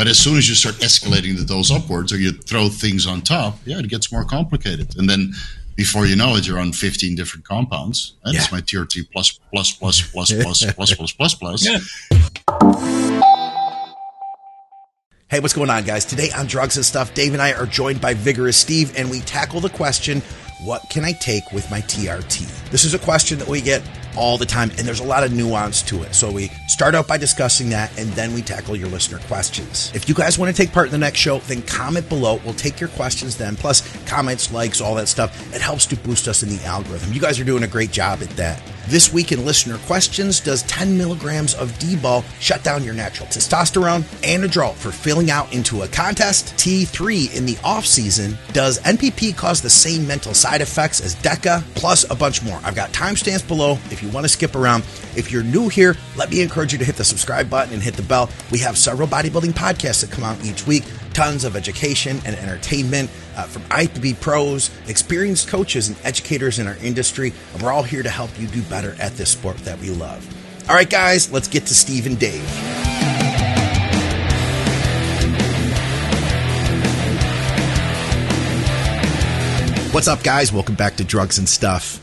But as soon as you start escalating the dose upwards or you throw things on top, yeah, it gets more complicated. And then before you know it, you're on 15 different compounds. That's Yeah. my TRT plus, plus, plus, plus, plus, plus, plus, plus, plus. Yeah. Hey, what's going on, guys? Today on Drugs and Stuff, Dave and I are joined by Vigorous Steve, and we tackle the question what can I take with my TRT? This is a question that we get all the time, and there's a lot of nuance to it. So we start out by discussing that, and then we tackle your listener questions. If you guys want to take part in the next show, then comment below. We'll take your questions then, plus comments, likes, all that stuff. It helps to boost us in the algorithm. You guys are doing a great job at that. This week in listener questions, does 10 milligrams of D-ball shut down your natural testosterone? And Anadrol for filling out into a contest? T3 in the off season? Does NPP cause the same mental side effects as DECA? Plus a bunch more. I've got timestamps below if you want to skip around. If you're new here, let me encourage you to hit the subscribe button and hit the bell. We have several bodybuilding podcasts that come out each week, tons of education and entertainment uh, from IFBB pros, experienced coaches, and educators in our industry. And we're all here to help you do better at this sport that we love. All right, guys, let's get to Steve and Dave. What's up, guys? Welcome back to Drugs and Stuff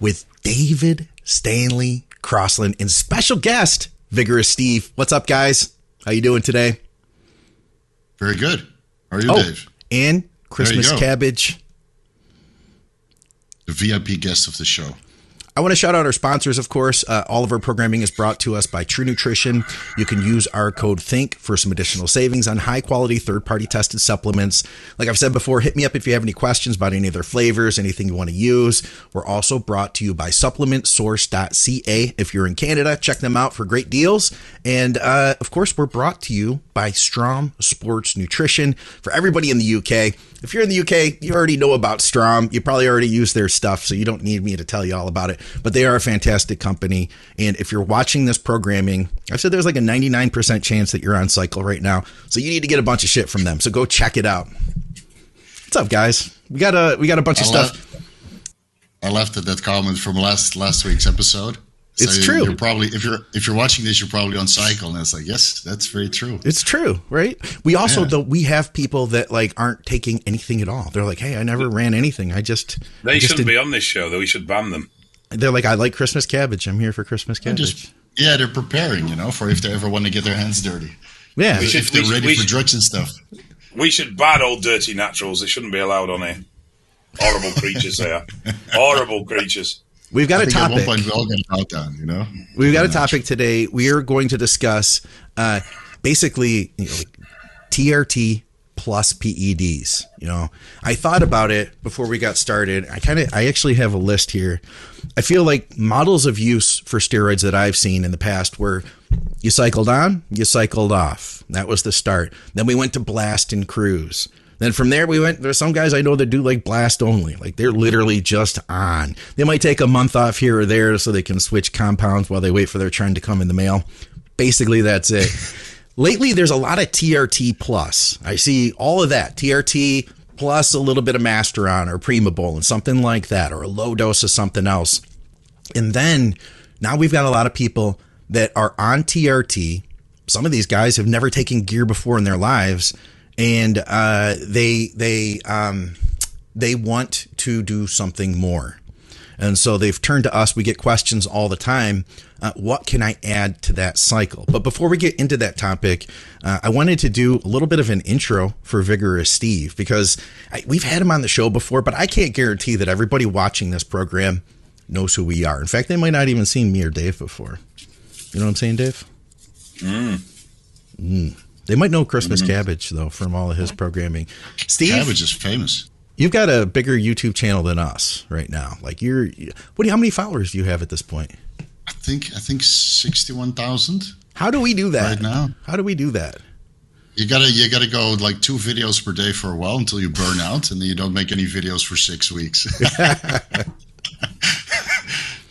with David Stanley Crossland and special guest Vigorous Steve. What's up, guys? How you doing today? Very good. How are you, Oh, Dave? and Christmas cabbage. The VIP guest of the show. I want to shout out our sponsors, of course. Uh, all of our programming is brought to us by True Nutrition. You can use our code THINK for some additional savings on high quality third party tested supplements. Like I've said before, hit me up if you have any questions about any of their flavors, anything you want to use. We're also brought to you by supplementsource.ca. If you're in Canada, check them out for great deals. And uh, of course, we're brought to you by Strom Sports Nutrition for everybody in the UK. If you're in the UK, you already know about Strom. You probably already use their stuff, so you don't need me to tell you all about it. But they are a fantastic company. And if you're watching this programming, I've said there's like a 99% chance that you're on cycle right now. So you need to get a bunch of shit from them. So go check it out. What's up, guys? We got a we got a bunch of I stuff. I left at that comment from last last week's episode. It's true. You're probably if you're if you're watching this, you're probably on cycle, and it's like yes, that's very true. It's true, right? We also Yeah. though we have people that like aren't taking anything at all. They're like, "Hey, I never ran anything. I just I They just shouldn't did-" be on this show, though. We should ban them. They're like, "I like Christmas cabbage. I'm here for Christmas cabbage." just yeah, they're preparing, you know, for if they ever want to get their hands dirty. yeah, We should- if they're we- ready we for should- drugs and stuff. We should ban all dirty naturals. They shouldn't be allowed on here. Horrible creatures they are. Horrible creatures. we've got I a think at one topic. point we all got a meltdown, you know. We've got a topic today. We are going to discuss uh, basically you know, like TRT plus PEDs. You know, I thought about it before we got started. I kind of, I actually have a list here. I feel like models of use for steroids that I've seen in the past were you cycled on, you cycled off. That was the start. Then we went to blast and cruise. Then from there we went. There's some guys I know that do like blast only, like they're literally just on. They might take a month off here or there so they can switch compounds while they wait for their trend to come in the mail. Basically, that's it. Lately, there's a lot of TRT plus. I see all of that TRT plus a little bit of Masteron or Primabol and something like that, or a low dose of something else. And then now we've got a lot of people that are on TRT. Some of these guys have never taken gear before in their lives, and uh, they they um, they want to do something more. And so they've turned to us. We get questions all the time. Uh, what can I add to that cycle? But before we get into that topic, uh, I wanted to do a little bit of an intro for Vigorous Steve because I, we've had him on the show before, but I can't guarantee that everybody watching this program knows who we are. In fact, they might not even seen me or Dave before. You know what I'm saying, Dave? Mm. They might know Christmas Cabbage though from all of his programming. Steve, Cabbage is famous. You've got a bigger YouTube channel than us right now. Like you're, what do you, how many followers do you have at this point? I think I think sixty-one thousand. How do we do that Right now? How do we do that? You gotta you gotta go like two videos per day for a while until you burn out, and then you don't make any videos for six weeks.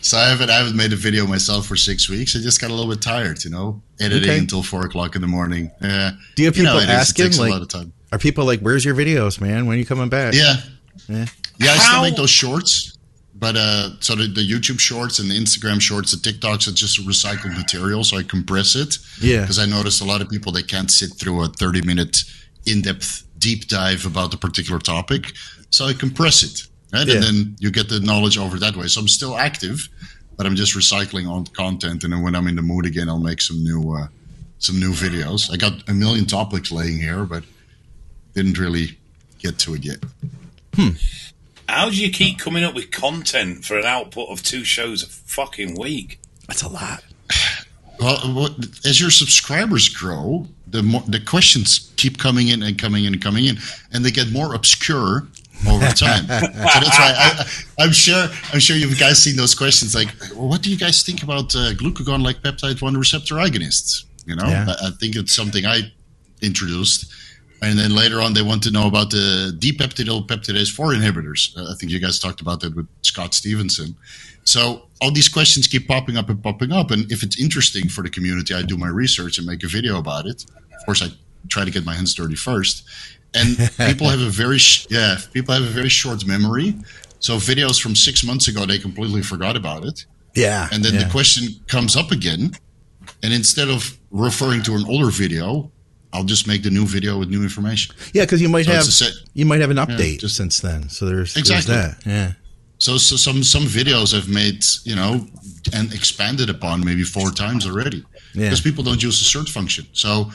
so I haven't I haven't made a video myself for six weeks. I just got a little bit tired, you know, editing Okay. until four o'clock in the morning. Yeah. Do you have people it is. asking, like- a lot of time. Are people like, "Where's your videos, man? When are you coming back?" Yeah. Yeah. Yeah, I still How- make those shorts, but uh, so the, the YouTube shorts and the Instagram shorts, the TikToks, are just recycled material. So I compress it. Yeah. Because I noticed a lot of people they can't sit through a thirty minute in depth deep dive about a particular topic. So I compress it, right? Yeah. And then you get the knowledge over that way. So I'm still active, but I'm just recycling old content. And then when I'm in the mood again, I'll make some new uh, some new videos. I got a million topics laying here, but didn't really get to it yet. How do you keep coming up with content for an output of two shows a fucking week? That's a lot. Well, as your subscribers grow, the more the questions keep coming in and coming in and coming in, and they get more obscure over time. so that's why I, I'm sure I'm sure you guys seen those questions like, well, what do you guys think about uh, glucagon-like peptide one receptor agonists? You know, Yeah. I, I think it's something I introduced. And then later on, they want to know about the dipeptidyl peptidase 4 inhibitors. Uh, I think you guys talked about that with Scott Stevenson. So all these questions keep popping up and popping up. And if it's interesting for the community, I do my research and make a video about it. Of course, I try to get my hands dirty first. And people have a very sh- yeah, people have a very short memory. So videos from six months ago, they completely forgot about it. Yeah. And then yeah. the question comes up again. And instead of referring to an older video, I'll just make the new video with new information. Yeah, because you might So have you might have an update just- since then. So there's Exactly. there's that. Yeah. So, so some some videos I've made, you know, and expanded upon maybe four times already Yeah. because people don't use the search function. So,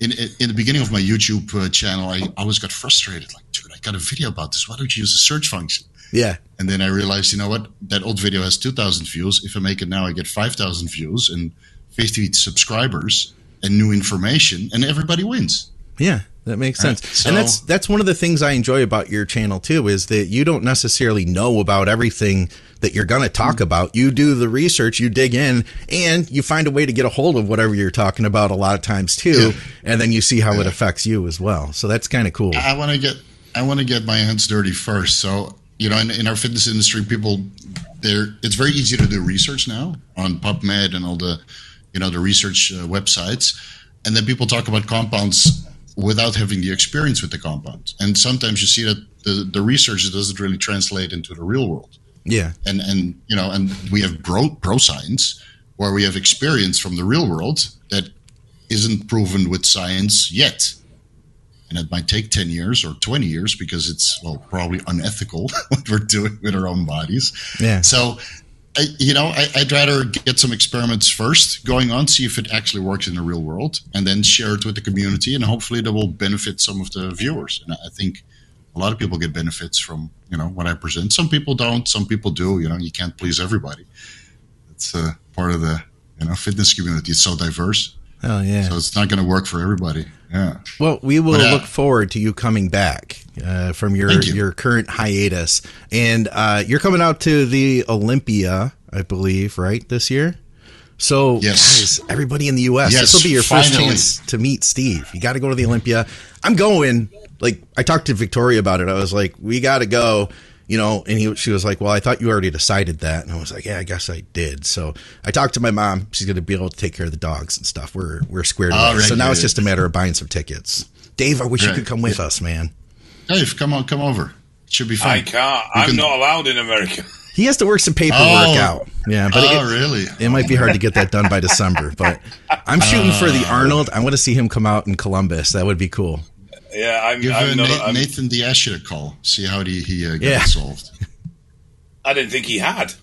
in in the beginning of my YouTube uh, channel, I always got frustrated. Like, dude, I got a video about this. Why don't you use the search function? Yeah. And then I realized, you know what? That old video has two thousand views. If I make it now, I get five thousand views and fifty subscribers and new information, and everybody wins. Yeah, that makes Right, sense. and that's that's one of the things I enjoy about your channel too is that you don't necessarily know about everything that you're going to talk Mm. about. You do the research, you dig in, and you find a way to get a hold of whatever you're talking about a lot of times too, Yeah. and then you see how it affects you as well. So that's kind of cool. I want to get I want to get my hands dirty first. So you know, in, in our fitness industry, people there it's very easy to do research now on PubMed and all the you know the research uh, websites, and then people talk about compounds without having the experience with the compounds. And sometimes you see that the, the research doesn't really translate into the real world Yeah. and and you know and we have pro, pro science where we have experience from the real world that isn't proven with science yet and it might take 10 years or 20 years because it's well probably unethical what we're doing with our own bodies Yeah. so I, you know I, i'd rather get some experiments first going on see if it actually works in the real world and then share it with the community and hopefully that will benefit some of the viewers and i think a lot of people get benefits from you know what I present. Some people don't. Some people do. You know, you can't please everybody. It's uh, part of the you know fitness community. It's so diverse, Oh yeah. so it's not going to work for everybody. Yeah. Well, we will But, uh, look forward to you coming back uh, from your you. your current hiatus, and uh, you're coming out to the Olympia, I believe, right this year. So, Yes. guys, everybody in the U.S., Yes, this will be your first chance to meet Steve. You got to go to the Olympia. I'm going. Like, I talked to Victoria about it. I was like, we got to go. You know, and he, she was like, "Well, I thought you already decided that," and I was like, "Yeah, I guess I did." So I talked to my mom; she's going to be able to take care of the dogs and stuff. We're we're squared away. right, so now it's just a matter of buying some tickets. Dave, I wish you could come with us, man. Dave, come on, come over. It should be fun. I can't. You I'm can- not allowed in America. He has to work some paperwork Oh. out. Yeah, but oh, it, really? it might be hard to get that done by December. But I'm shooting for the uh. Arnold. I want to see him come out in Columbus. That would be cool. Yeah, I'm. Give uh, I'm not, Na- I'm, Nathan Diashia a call. See how he, he uh, gets Yeah. it solved. I didn't think he had.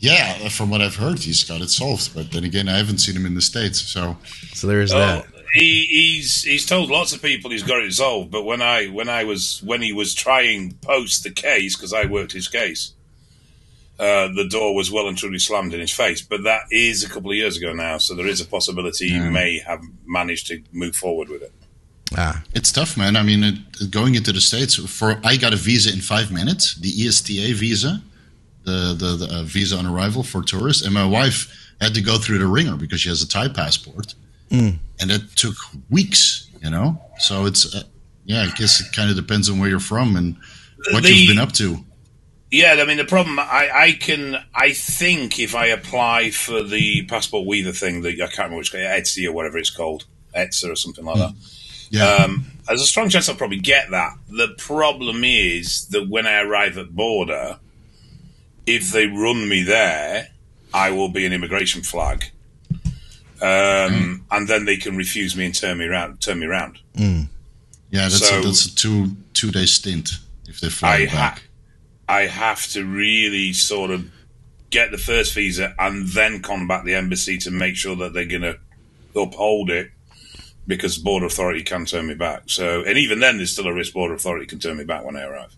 Yeah, from what I've heard, he's got it solved. But then again, I haven't seen him in the states. So So there's Oh, that. he, he's he's told lots of people he's got it solved. But when I when I was when he was trying post the case because I worked his case, uh, the door was well and truly slammed in his face. But that is a couple of years ago now, so there is a possibility he may have managed to move forward with it. Ah, it's tough, man. I mean, it, going into the states for I got a visa in five minutes, the ESTA visa, the the, the uh, visa on arrival for tourists, and my wife had to go through the ringer because she has a Thai passport, and it took weeks. You know, so it's uh, yeah. I guess it kind of depends on where you're from and what The- you've been up to. Yeah, I mean the problem. I, I can. I think if I apply for the passport Weaver thing, that I can't remember which Etsy or whatever it's called, Etsa or something like that. Yeah, Um, there's a strong chance I'll probably get that. The problem is that when I arrive at border, if they run me there, I will be an immigration flag. Um, and then they can refuse me and turn me around. Turn me around. Yeah, that's So- a, that's a two two day stint if they fly I you ha- back. I have to really sort of get the first visa and then contact the embassy to make sure that they're going to uphold it because border authority can turn me back. So, and even then, there's still a risk border authority can turn me back when I arrive.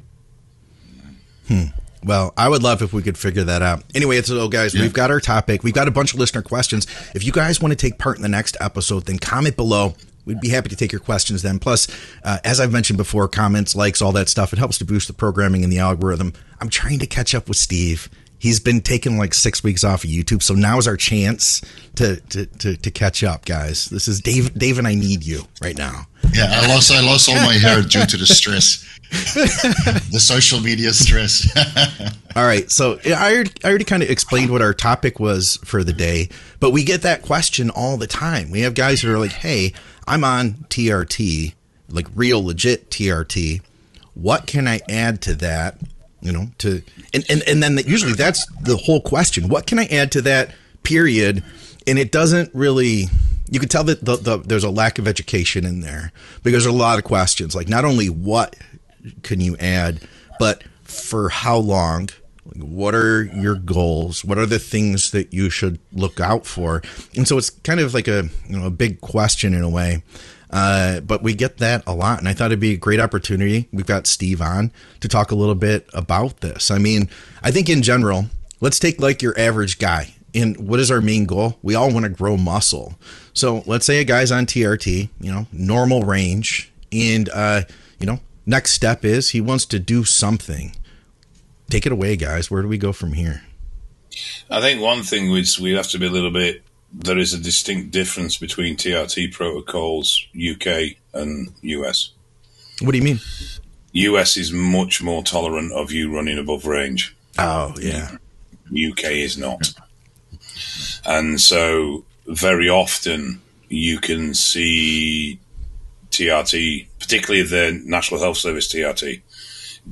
Well, I would love if we could figure that out. Anyway, so guys, Yeah. we've got our topic. We've got a bunch of listener questions. If you guys want to take part in the next episode, then comment below. We'd be happy to take your questions then. Plus, uh, as I've mentioned before, comments, likes, all that stuff, it helps to boost the programming and the algorithm. I'm trying to catch up with Steve. He's been taking like six weeks off of YouTube, so now is our chance to to, to, to catch up, guys. This is Dave. Dave and I need you right now. Yeah, I lost I lost all my hair due to the stress, the social media stress. All right, so I already, I already kind of explained what our topic was for the day, but we get that question all the time. We have guys that are like, "Hey, I'm on TRT, like real legit TRT. What can I add to that? You know, to and and and then usually that's the whole question. What can I add to that period? And it doesn't really. You can tell that the, the, there's a lack of education in there because there's a lot of questions. Like not only what can you add, but for how long? What are your goals? What are the things that you should look out for? And so it's kind of like a you know a big question in a way. Uh, but we get that a lot, and I thought it'd be a great opportunity. We've got Steve on to talk a little bit about this. I mean, I think in general, let's take like your average guy. And what is our main goal? We all want to grow muscle. So let's say a guy's on TRT, you know, normal range, and uh, you know, next step is he wants to do something. Take it away, guys. Where do we go from here? I think one thing which we have to be a little bit. There is a distinct difference between TRT protocols, UK and US. What do you mean? US is much more tolerant of you running above range. Oh yeah, UK is not. And so very often you can see TRT, particularly the National Health Service TRT,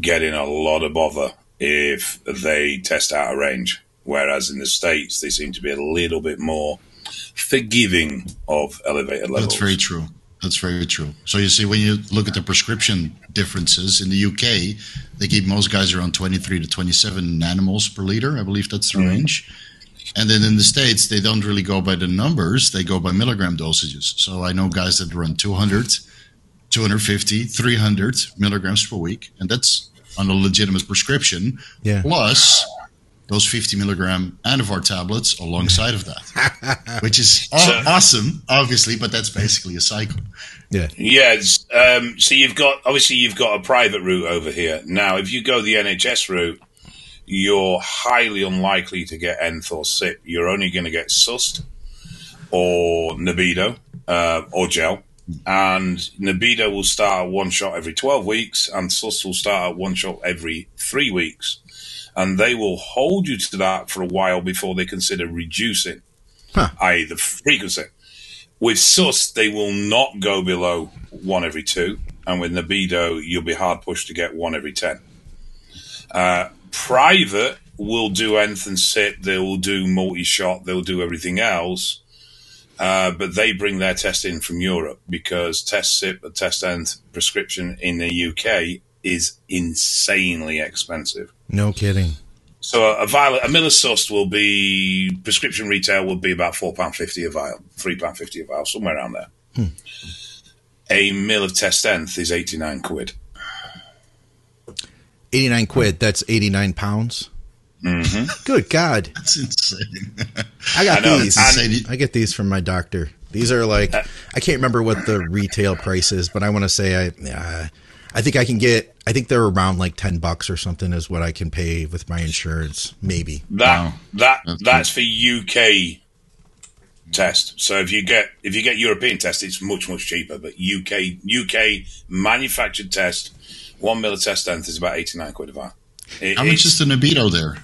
getting a lot of bother if they test out of range. Whereas in the States, they seem to be a little bit more forgiving of elevated levels. That's very true. That's very true. So you see, when you look at the prescription differences in the UK, they keep most guys around 23 to 27 nanomoles per liter. I believe that's the mm-hmm. range. And then in the States, they don't really go by the numbers, they go by milligram dosages. So I know guys that run 200, 250, 300 milligrams per week, and that's on a legitimate prescription. Yeah. Plus those 50 milligram Anavar tablets alongside of that, which is aw- awesome, obviously, but that's basically a cycle. yeah, Yeah, it's, um, so you've got obviously you've got a private route over here. Now, if you go the NHS route, you're highly unlikely to get Nth or SIP. You're only going to get SUST or Nabido uh, or gel. And Nabido will start at one shot every 12 weeks, and SUST will start at one shot every three weeks. And they will hold you to that for a while before they consider reducing, Huh. i.e., the frequency. With SUS, they will not go below one every two, and with Nabido, you'll be hard pushed to get one every ten. Uh, private will do Nth and SIP, they will do multi shot, they'll do everything else, uh, but they bring their test in from Europe because test SIP test Nth prescription in the UK is insanely expensive. no kidding. So a vial, a Millisust will be prescription retail will be about four pound fifty a vial, three pound fifty a vial, somewhere around there. A mill of test nth is eighty nine quid. Eighty nine quid. That's eighty nine pounds. Mm-hmm. Good God, That's insane. I got I know, these. it's insane. I get these from my doctor. These are like I can't remember what the retail price is, but I want to say I uh, I think I can get I think they're around like 10 bucks or something is what I can pay with my insurance, maybe. That Wow. that That's that's for UK test. So if you get if you get European test, it's much much cheaper. But UK UK manufactured test, one mill of test nth is about eighty nine quid a vial. It- How much is the Nabido there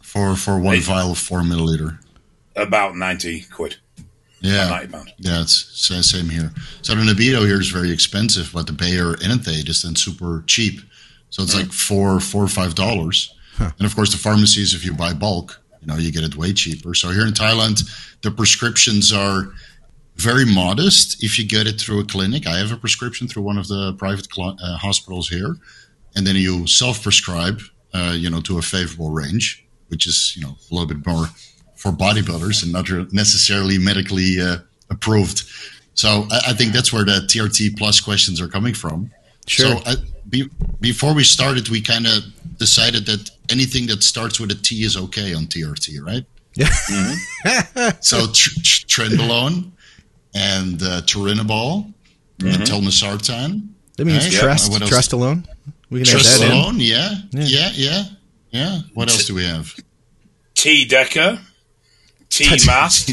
for for one Eight. vial of four milliliter? about ninety quid, Yeah, ninety yeah, it's sa- same here. So the Nabido here is very expensive, but the Bayer Inanthate is then super cheap. So it's like four, four or five dollars. Huh. And of course, the pharmacies, if you buy bulk, you know, you get it way cheaper. So here in Thailand, the prescriptions are very modest if you get it through a clinic. I have a prescription through one of the private cl- uh, hospitals here, and then you self-prescribe, uh, you know, to a favorable range, which is you know a little bit more for bodybuilders and not necessarily medically uh, approved. So I, I, think that's where the TRT plus questions are coming from. Sure. So uh, be, before we started, we kind of decided that anything that starts with a T is okay on TRT, right? Yeah. Mm-hmm. so tr- tr- trenbolone and uh, turinabol mm-hmm. and telmisartan. That means right? trust. Yeah. Trust alone. We can trust that alone. Yeah. yeah. Yeah. Yeah. Yeah. What else do we have? T Deca. T Mass,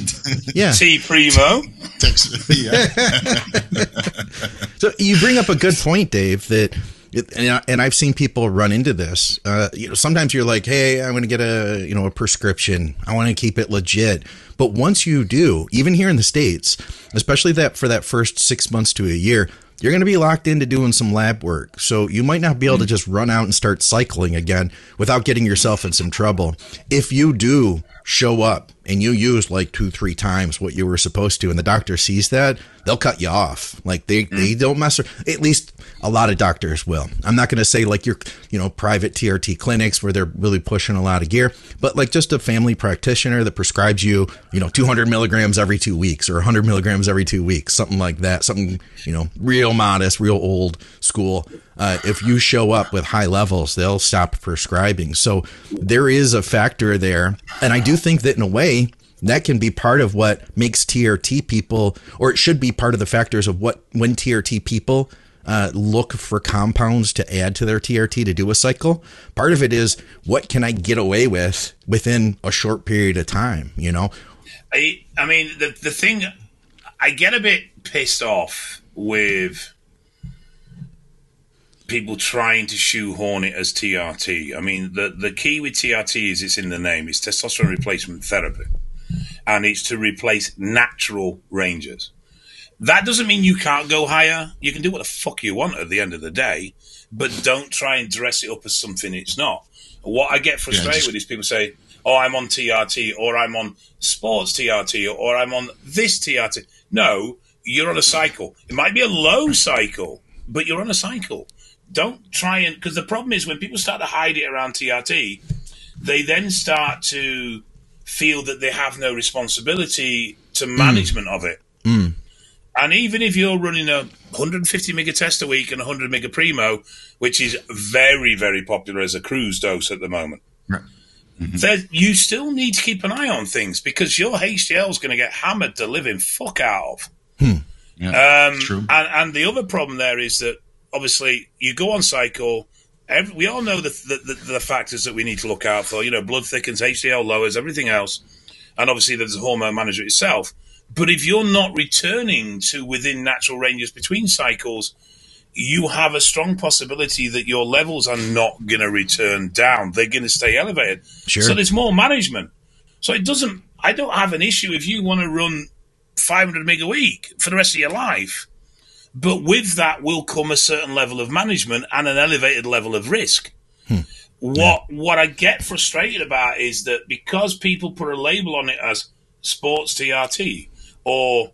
yeah. T Primo. so you bring up a good point, Dave. That and I've seen people run into this. Uh, you know, sometimes you're like, "Hey, I'm going to get a you know a prescription. I want to keep it legit." But once you do, even here in the states, especially that for that first six months to a year, you're going to be locked into doing some lab work. So you might not be able to just run out and start cycling again without getting yourself in some trouble. If you do show up and you use like two, three times what you were supposed to, and the doctor sees that, they'll cut you off. Like they, mm. they don't mess. At least a lot of doctors will. I'm not going to say like your, you know, private TRT clinics where they're really pushing a lot of gear, but like just a family practitioner that prescribes you, you know, 200 milligrams every two weeks or 100 milligrams every two weeks, something like that. Something, you know, real modest, real old school. Uh, if you show up with high levels, they'll stop prescribing. So there is a factor there. And I do think that in a way, that can be part of what makes TRT people, or it should be part of the factors of what when TRT people uh, look for compounds to add to their TRT to do a cycle. Part of it is what can I get away with within a short period of time, you know? I, I mean, the, the thing, I get a bit pissed off with people trying to shoehorn it as TRT. I mean, the, the key with TRT is it's in the name. It's testosterone replacement therapy. And it's to replace natural ranges. That doesn't mean you can't go higher. You can do what the fuck you want at the end of the day, but don't try and dress it up as something it's not. What I get frustrated yeah, just... with is people say, oh, I'm on TRT, or I'm on sports TRT, or I'm on this TRT. No, you're on a cycle. It might be a low cycle, but you're on a cycle don't try and because the problem is when people start to hide it around TRT, they then start to feel that they have no responsibility to management mm. of it. Mm. And even if you're running a 150 mega test a week and 100 mega primo, which is very, very popular as a cruise dose at the moment, right. mm-hmm. you still need to keep an eye on things because your HDL is going to get hammered to living fuck out of. Hmm. Yeah, um, true. And, and the other problem there is that obviously you go on cycle. Every, we all know the, the, the, the, factors that we need to look out for. You know, blood thickens, HDL lowers, everything else, and obviously there's a hormone manager itself. But if you're not returning to within natural ranges between cycles, you have a strong possibility that your levels are not going to return down. They're going to stay elevated. Sure. So there's more management. So it doesn't. I don't have an issue if you want to run 500 meg a week for the rest of your life but with that will come a certain level of management and an elevated level of risk. Hmm. What yeah. what I get frustrated about is that because people put a label on it as sports TRT or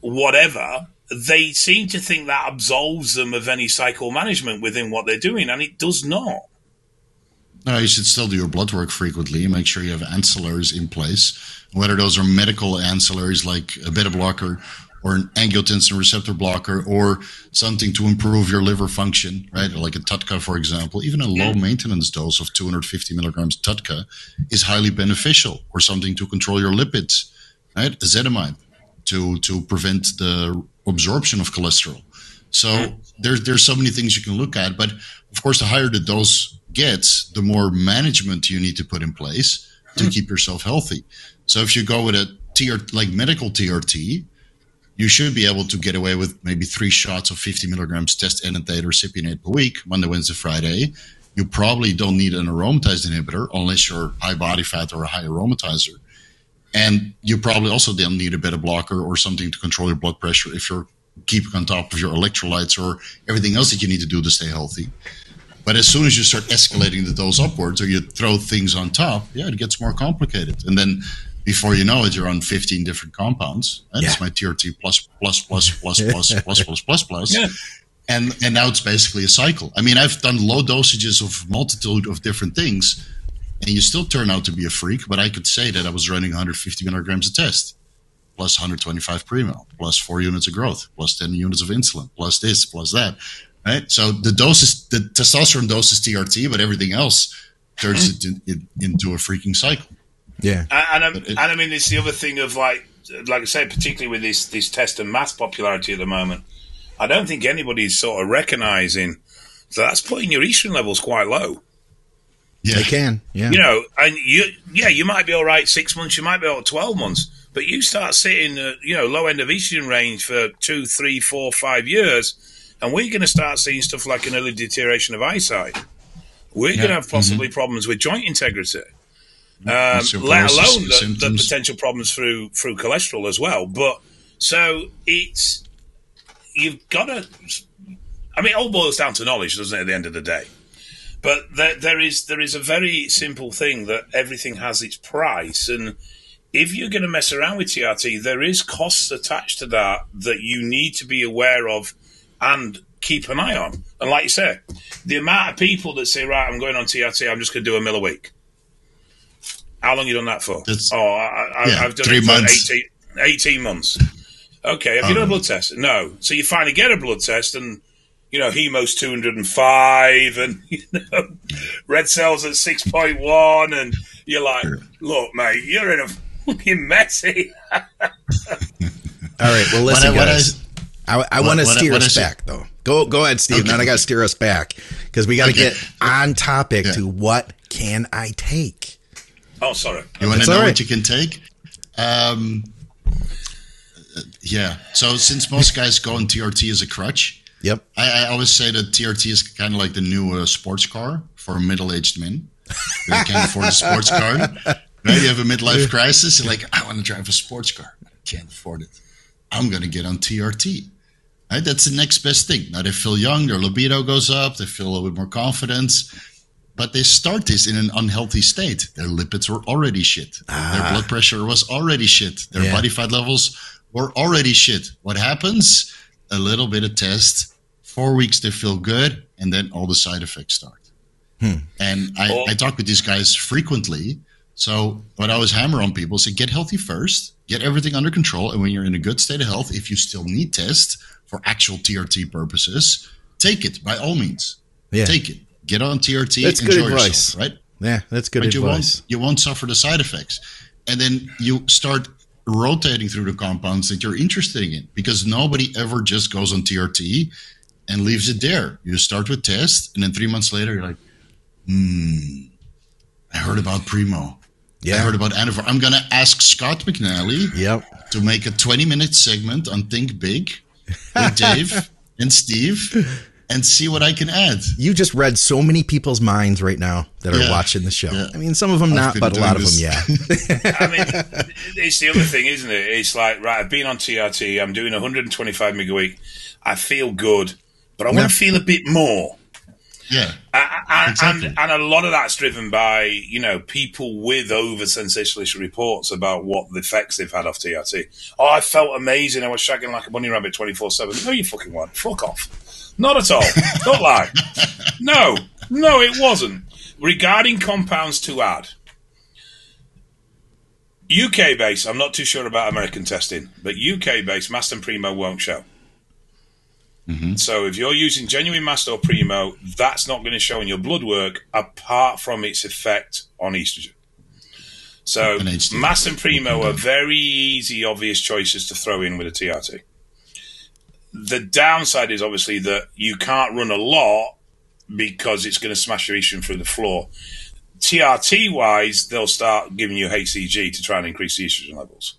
whatever, they seem to think that absolves them of any cycle management within what they're doing, and it does not. No, you should still do your blood work frequently. Make sure you have ancillaries in place, whether those are medical ancillaries like a beta blocker or an angiotensin receptor blocker or something to improve your liver function, right? Like a TUDCA, for example, even a low maintenance dose of 250 milligrams TUDCA is highly beneficial or something to control your lipids, right? Ezetimibe to, to prevent the absorption of cholesterol. So there's, there's so many things you can look at, but of course, the higher the dose gets, the more management you need to put in place to hmm. keep yourself healthy. So if you go with a TR, like medical TRT, you should be able to get away with maybe three shots of 50 milligrams test enanthate or cypionate per week, Monday, Wednesday, Friday. You probably don't need an aromatase inhibitor unless you're high body fat or a high aromatizer. And you probably also then need a beta blocker or something to control your blood pressure if you're keeping on top of your electrolytes or everything else that you need to do to stay healthy. But as soon as you start escalating the dose upwards or you throw things on top, yeah, it gets more complicated. And then before you know it, you're on 15 different compounds. That's Yeah. my TRT plus, plus, plus, plus, plus, plus, plus, plus, plus. Yeah. And, and now it's basically a cycle. I mean, I've done low dosages of multitude of different things, and you still turn out to be a freak. But I could say that I was running 150 milligrams a test, plus 125 primo, plus four units of growth, plus 10 units of insulin, plus this, plus that. Right. So the dose is the testosterone dose is TRT, but everything else turns it in, in, into a freaking cycle. Yeah. And, um, and, I, and I mean, it's the other thing of like, like I say, particularly with this this test and mass popularity at the moment, I don't think anybody's sort of recognizing that that's putting your Eastern levels quite low. Yeah. They can. Yeah. You know, and you, yeah, you might be all right six months, you might be all right twelve months, but you start sitting, at, you know, low end of Eastern range for two, three, four, five years, and we're going to start seeing stuff like an early deterioration of eyesight. We're going to have mm-hmm. possibly problems with joint integrity. Um, let alone the, the potential problems through through cholesterol as well. But so it's you've got to. I mean, it all boils down to knowledge, doesn't it? At the end of the day, but there, there is there is a very simple thing that everything has its price, and if you're going to mess around with TRT, there is costs attached to that that you need to be aware of and keep an eye on. And like you say, the amount of people that say, "Right, I'm going on TRT, I'm just going to do a mill a week." How long you done that for? That's- oh, I, I, yeah, I've done three it for months. 18, 18 months. Okay, have you done a um, blood test? No. So you finally get a blood test, and you know hemo's two hundred and five, and you know red cells at six point one, and you're like, look, mate, you're in a fucking messy. All right. Well, listen, what I- guys. I, I, want to steer us say- back, though. Go, go ahead, Steve. Okay. Now I got to steer us back because we got to Okay. get on topic Yeah. to what can I take? Oh, sorry. You want to know all right. what you can take? Um, uh, yeah. So since most guys go on TRT as a crutch, Yep. I, I always say that TRT is kind of like the new uh, sports car for middle-aged men. They can't afford a sports car. Right? You have a midlife crisis. You're like, I want to drive a sports car. I can't afford it. I'm going to get on TRT. Right? That's the next best thing. Now they feel young. Their libido goes up. They feel a little bit more confidence. But they start this in an unhealthy state. Their lipids were already shit. Ah. Their blood pressure was already shit. Their Yeah. body fat levels were already shit. What happens? A little bit of test. Four weeks they feel good, and then all the side effects start. Hmm. And I, Oh. I talk with these guys frequently. So what I always hammer on people is say, get healthy first, get everything under control, and when you're in a good state of health, if you still need test for actual TRT purposes, take it by all means. Yeah. Take it. Get on TRT. That's good enjoy advice. yourself, right? Yeah, that's good but you advice. won't you won't suffer the side effects and then you start rotating through the compounds that you're interested in because nobody ever just goes on trt and leaves it there you start with test and then three months later you're like hmm i heard about primo Yeah. i heard about Anavar. i'm gonna ask scott mcnally Yep. to make a 20 minute segment on think big with dave and steve and see what i can add You just read so many people's minds right now that are Yeah. watching the show. Yeah. I mean, some of them not, but a doing lot of them, yeah. I mean, it's the other thing, isn't it? It's like, right, I've been on TRT, I'm doing 125 meg a week, I feel good, but I want to feel a bit more. yeah I- I- Exactly. and, and a lot of that's driven by you know people with over sensationalist reports about what the effects they've had off TRT. Oh, I felt amazing. I was shagging like a bunny rabbit twenty four seven. No, you fucking weren't. Fuck off. Not at all. Don't lie. No, no, it wasn't. Regarding compounds to add, UK base. I'm not too sure about American testing, but UK base Mast and Primo won't show. So if you're using genuine Mast or Primo, that's not going to show in your blood work apart from its effect on estrogen. So. Mast and Primo are very easy, obvious choices to throw in with a TRT. The downside is obviously that you can't run a lot because it's going to smash your estrogen through the floor. TRT wise, they'll start giving you HCG to try and increase the estrogen levels.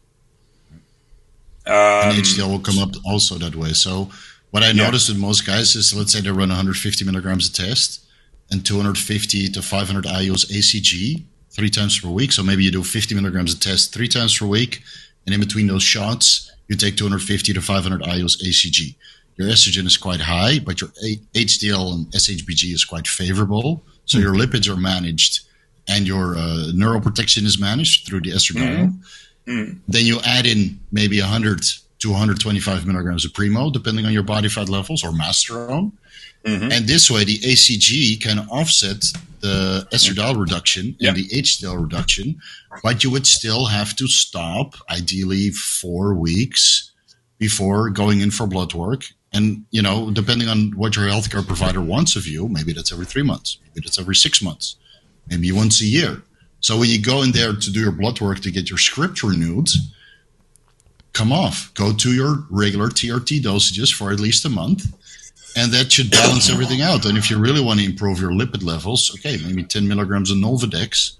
and Um, HDL will come up also that way. So what I Yeah. noticed with most guys is, let's say they run 150 milligrams a test and 250 to 500 IUs ACG three times per week. So maybe you do 50 milligrams a test three times per week, and in between those shots, you take 250 to 500 IUs ACG. your estrogen is quite high, but your HDL and SHBG is quite favorable. So your lipids are managed and your uh, neuroprotection is managed through the estradiol. Mm-hmm. Then you add in maybe 100 to 125 milligrams of Primo, depending on your body fat levels, or Masteron. Mm-hmm. And this way, the ACG can offset the estradiol reduction yep. and the HDL reduction, but you would still have to stop, ideally, four weeks before going in for blood work. And, you know, depending on what your healthcare provider wants of you, maybe that's every three months, maybe that's every six months, maybe once a year. So when you go in there to do your blood work to get your script renewed, come off, go to your regular TRT dosages for at least a month and that should balance everything out. And if you really want to improve your lipid levels, okay, maybe 10 milligrams of Nolvadex,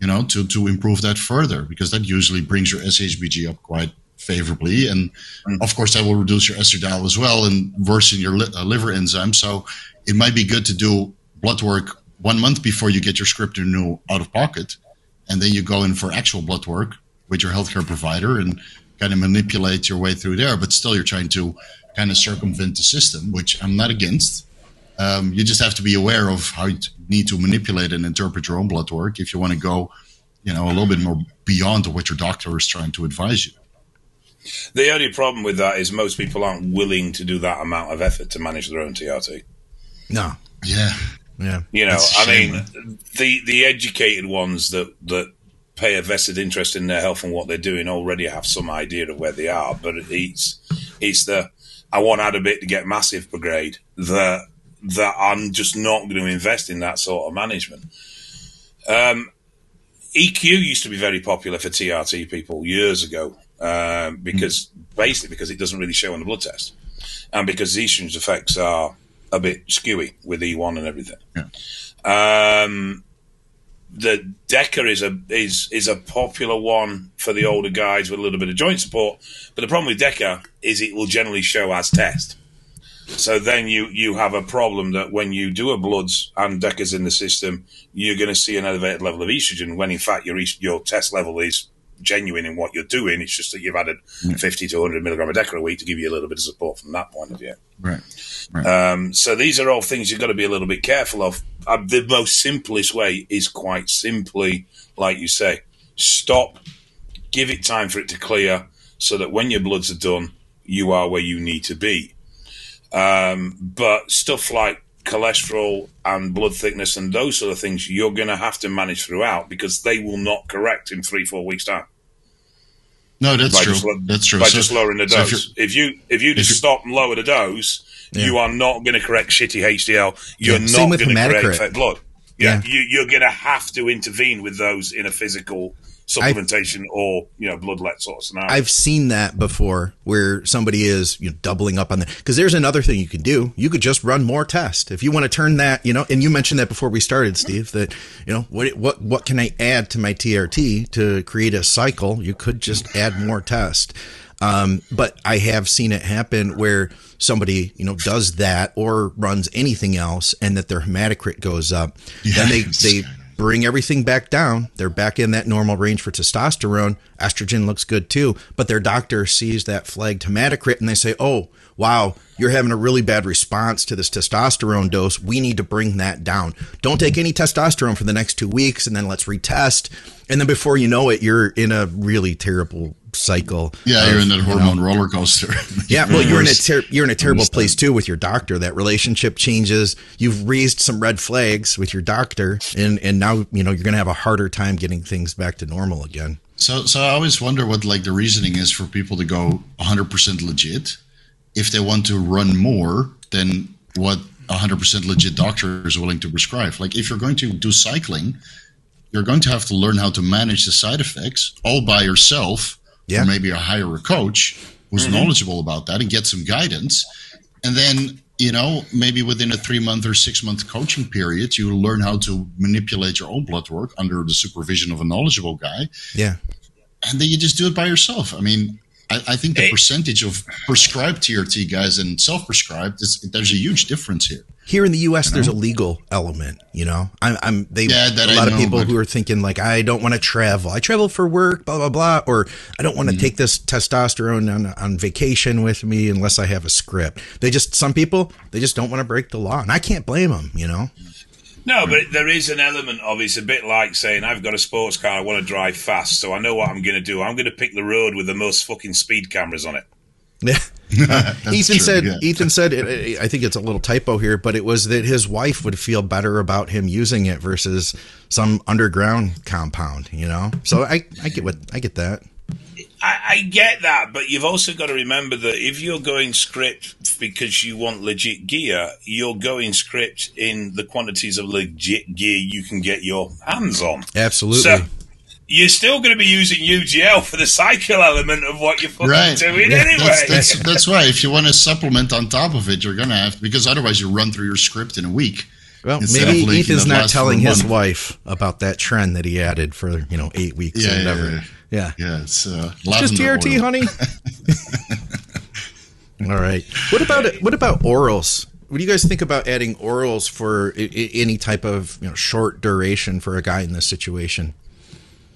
you know, to, to improve that further, because that usually brings your SHBG up quite favorably. And mm. of course, that will reduce your estradiol as well and worsen your li- uh, liver enzyme. So it might be good to do blood work one month before you get your script renew out of pocket. And then you go in for actual blood work with your healthcare provider and kind of manipulate your way through there. But still, you're trying to kind of circumvent the system, which I'm not against. Um, you just have to be aware of how you need to manipulate and interpret your own blood work if you want to go, you know, a little bit more beyond what your doctor is trying to advise you. The only problem with that is most people aren't willing to do that amount of effort to manage their own TRT. No. Yeah. Yeah. You know, I mean, the the educated ones that that pay a vested interest in their health and what they're doing already have some idea of where they are, but it's it's the I want add a bit to get massive brigade that that I'm just not going to invest in that sort of management. Um, EQ used to be very popular for TRT people years ago um, because mm. basically because it doesn't really show on the blood test and because estrogen's effects are a bit skewy with E1 and everything. Yeah. Um, the DECA is a is is a popular one for the older guys with a little bit of joint support. But the problem with DECA is it will generally show as test. So then you you have a problem that when you do a bloods and DECA's in the system, you're going to see an elevated level of estrogen when in fact your your test level is genuine in what you're doing. It's just that you've added yeah. 50 to 100 milligram of DECA a week to give you a little bit of support from that point of view. Right. right. Um, so these are all things you've got to be a little bit careful of. Uh, the most simplest way is quite simply, like you say, stop, give it time for it to clear so that when your bloods are done, you are where you need to be. Um, but stuff like cholesterol and blood thickness and those sort of things you're going to have to manage throughout because they will not correct in three four weeks time no that's true. just, that's true. by so, just lowering the so dose. if, if, you if you just stop and lower the dose yeah. you are not going to correct shitty hdl you're yeah, not going to correct blood. Yeah, yeah. You, you're going to have to intervene with those in a physical supplementation I've, or you know bloodlet sort of scenario. I've seen that before where somebody is you know doubling up on that because there's another thing you can do. You could just run more tests if you want to turn that you know. And you mentioned that before we started, Steve. That you know what what what can I add to my TRT to create a cycle? You could just add more tests. Um, but I have seen it happen where somebody, you know, does that or runs anything else and that their hematocrit goes up. Yes. Then they, they bring everything back down. They're back in that normal range for testosterone. Estrogen looks good too, but their doctor sees that flagged hematocrit and they say, "Oh, wow, you're having a really bad response to this testosterone dose. We need to bring that down. Don't take any testosterone for the next 2 weeks and then let's retest." And then before you know it, you're in a really terrible cycle. Yeah, of, you're in that hormone know, roller coaster. yeah, well, you're in a ter- you're in a terrible place too with your doctor. That relationship changes. You've raised some red flags with your doctor, and and now you know you're going to have a harder time getting things back to normal again. So, so I always wonder what like the reasoning is for people to go 100% legit if they want to run more than what 100% legit doctor is willing to prescribe. Like if you're going to do cycling, you're going to have to learn how to manage the side effects all by yourself yeah. or maybe hire a coach who's mm-hmm. knowledgeable about that and get some guidance. And then, you know, maybe within a three month or six month coaching period, you learn how to manipulate your own blood work under the supervision of a knowledgeable guy. Yeah. And then you just do it by yourself. I mean, I, I think the Hey. percentage of prescribed TRT guys and self-prescribed is there's a huge difference here. Here in the U.S., there's a legal element. You know, I'm, I'm they Yeah, that a I lot of people but- who are thinking like, I don't want to travel. I travel for work, blah blah blah, or I don't want Mm-hmm. to take this testosterone on, on vacation with me unless I have a script. They just some people they just don't want to break the law, and I can't blame them. You know, No, but there is an element of it's a bit like saying I've got a sports car, I want to drive fast, so I know what I'm going to do. I'm going to pick the road with the most fucking speed cameras on it. yeah. Ethan true, said. yeah. Ethan said. it- it- I think it's a little typo here, but it was that his wife would feel better about him using it versus some underground compound. You know, so I I get what I get that. I, I get that, but you've also got to remember that if you're going script because you want legit gear, you're going script in the quantities of legit gear you can get your hands on. Absolutely. So you're still going to be using UGL for the cycle element of what you're fucking Right. doing Yeah, anyway. That's, that's that's why if you want to supplement on top of it, you're gonna have to because otherwise you run through your script in a week. Well, instead maybe of linking Ethan's not telling his month. wife about that trend that he added for you know eight weeks Yeah, or whatever. yeah. Yeah, Yeah, it's uh, just TRT, oil. honey. All right. What about what about orals? What do you guys think about adding orals for I- I- any type of you know short duration for a guy in this situation?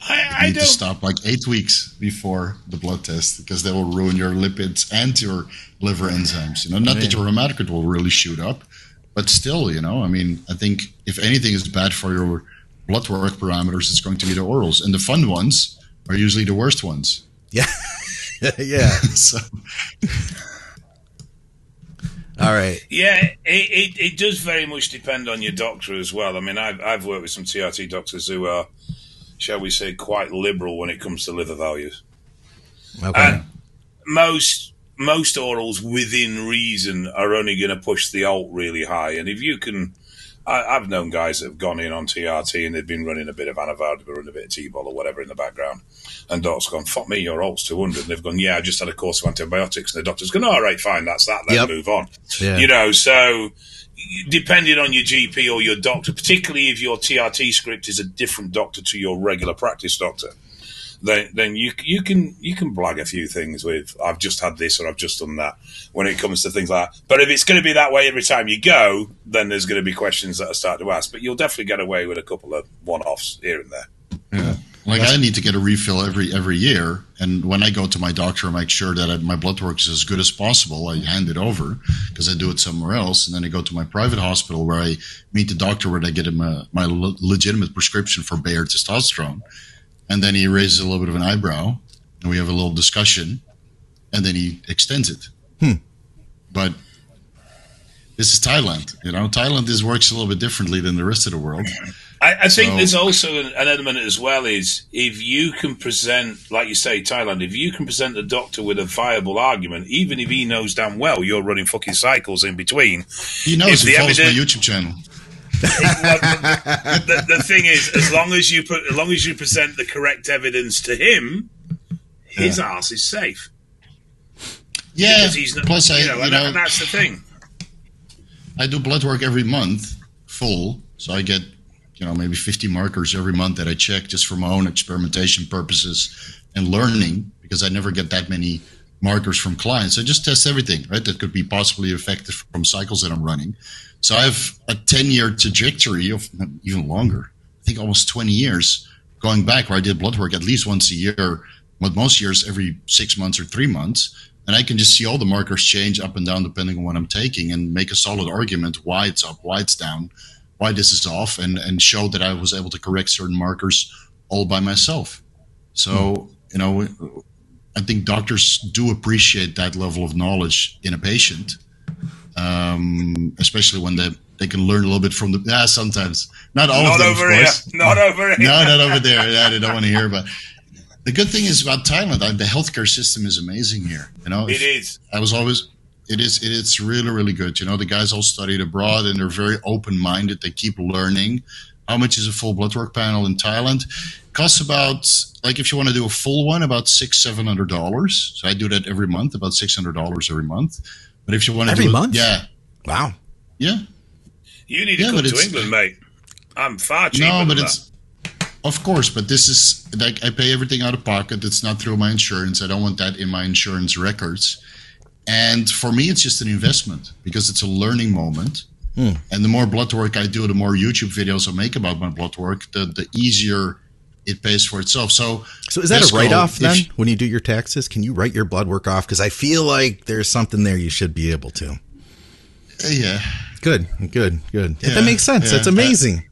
I, You I need to don't. stop like eight weeks before the blood test because they will ruin your lipids and your liver enzymes. You know, not that your hematocrit will really shoot up, but still, you know, I mean, I think if anything is bad for your blood work parameters, it's going to be the orals, and the fun ones are usually the worst ones. Yeah, yeah. so All right. Yeah, it, it, it does very much depend on your doctor as well. I mean, I've, I've worked with some TRT doctors who are, shall we say, quite liberal when it comes to liver values. Okay. And most most orals within reason are only going to push the alt really high. And if you can, I, I've known guys that have gone in on TRT and they've been running a bit of anavaldiba running a bit of T-ball or whatever in the background. And doc's gone, fuck me, your alt's 200. And they've gone, yeah, I just had a course of antibiotics. And the doctor's gone, all right, fine, that's that, then Yep. move on. Yeah. You know, so depending on your GP or your doctor, particularly if your TRT script is a different doctor to your regular practice doctor, then then you you can you can blag a few things with I've just had this or I've just done that when it comes to things like that. But if it's going to be that way every time you go, then there's going to be questions that I start to ask. But you'll definitely get away with a couple of one-offs here and there. Yeah. Like I need to get a refill every every year, and when I go to my doctor, I make sure that I, my blood work is as good as possible. I hand it over because I do it somewhere else, and then I go to my private hospital where I meet the doctor where I get him a, my le- legitimate prescription for Bayer testosterone, and then he raises a little bit of an eyebrow, and we have a little discussion, and then he extends it. Hmm. But this is Thailand, you know. Thailand is works a little bit differently than the rest of the world. I, I think So- there's also an, an element as well is if you can present, like you say, Thailand, if you can present the doctor with a viable argument, even if he knows damn well you're running fucking cycles in between, He knows If he the follows my YouTube channel. The, the thing is, as long as you put, as long as you present the correct evidence to him, his ass is safe Yeah. because he's not. Plus, I you know, you and, know that's the thing. I do blood work every month, full. So I get you know maybe 50 markers every month that I check just for my own experimentation purposes and learning because I never get that many markers from clients. I just test everything, right? That could be possibly affected from cycles that I'm running. So I have a 10 year trajectory of even longer. I think almost 20 years going back where I did blood work at least once a year, but most years every six months or three months. And I can just see all the markers change up and down depending on what I'm taking and make a solid argument why it's up, why it's down, why this is off, and, and show that I was able to correct certain markers all by myself. So, hmm. you know, I think doctors do appreciate that level of knowledge in a patient, um, especially when they, they can learn a little bit from the. Yeah, sometimes. Not all Not of them, over of here. course. Not over here. No, not over there. Yeah, they don't want to hear about. The good thing is about Thailand, uh, the healthcare system is amazing here. You know, it is. I was always. It is. It, it's really, really good. You know, the guys all studied abroad and they're very open-minded. They keep learning. How much is a full blood work panel in Thailand? Costs about like if you want to do a full one, about six, seven hundred dollars. So I do that every month, about six hundred dollars every month. But if you want to Every do it- month? yeah, Wow. yeah. You need to Yeah, come to England, mate. I'm far cheaper No, than but that. it's Of course, but this is like I pay everything out of pocket. It's not through my insurance. I don't want that in my insurance records. And for me, it's just an investment because it's a learning moment. Hmm. And the more blood work I do, the more YouTube videos I make about my blood work, the, the easier it pays for itself. So, So is that a write off if- then when you do your taxes? Can you write your blood work off? Because I feel like there's something there you should be able to. uh, yeah, Good, good, good. Yeah, that makes sense. yeah. That's amazing.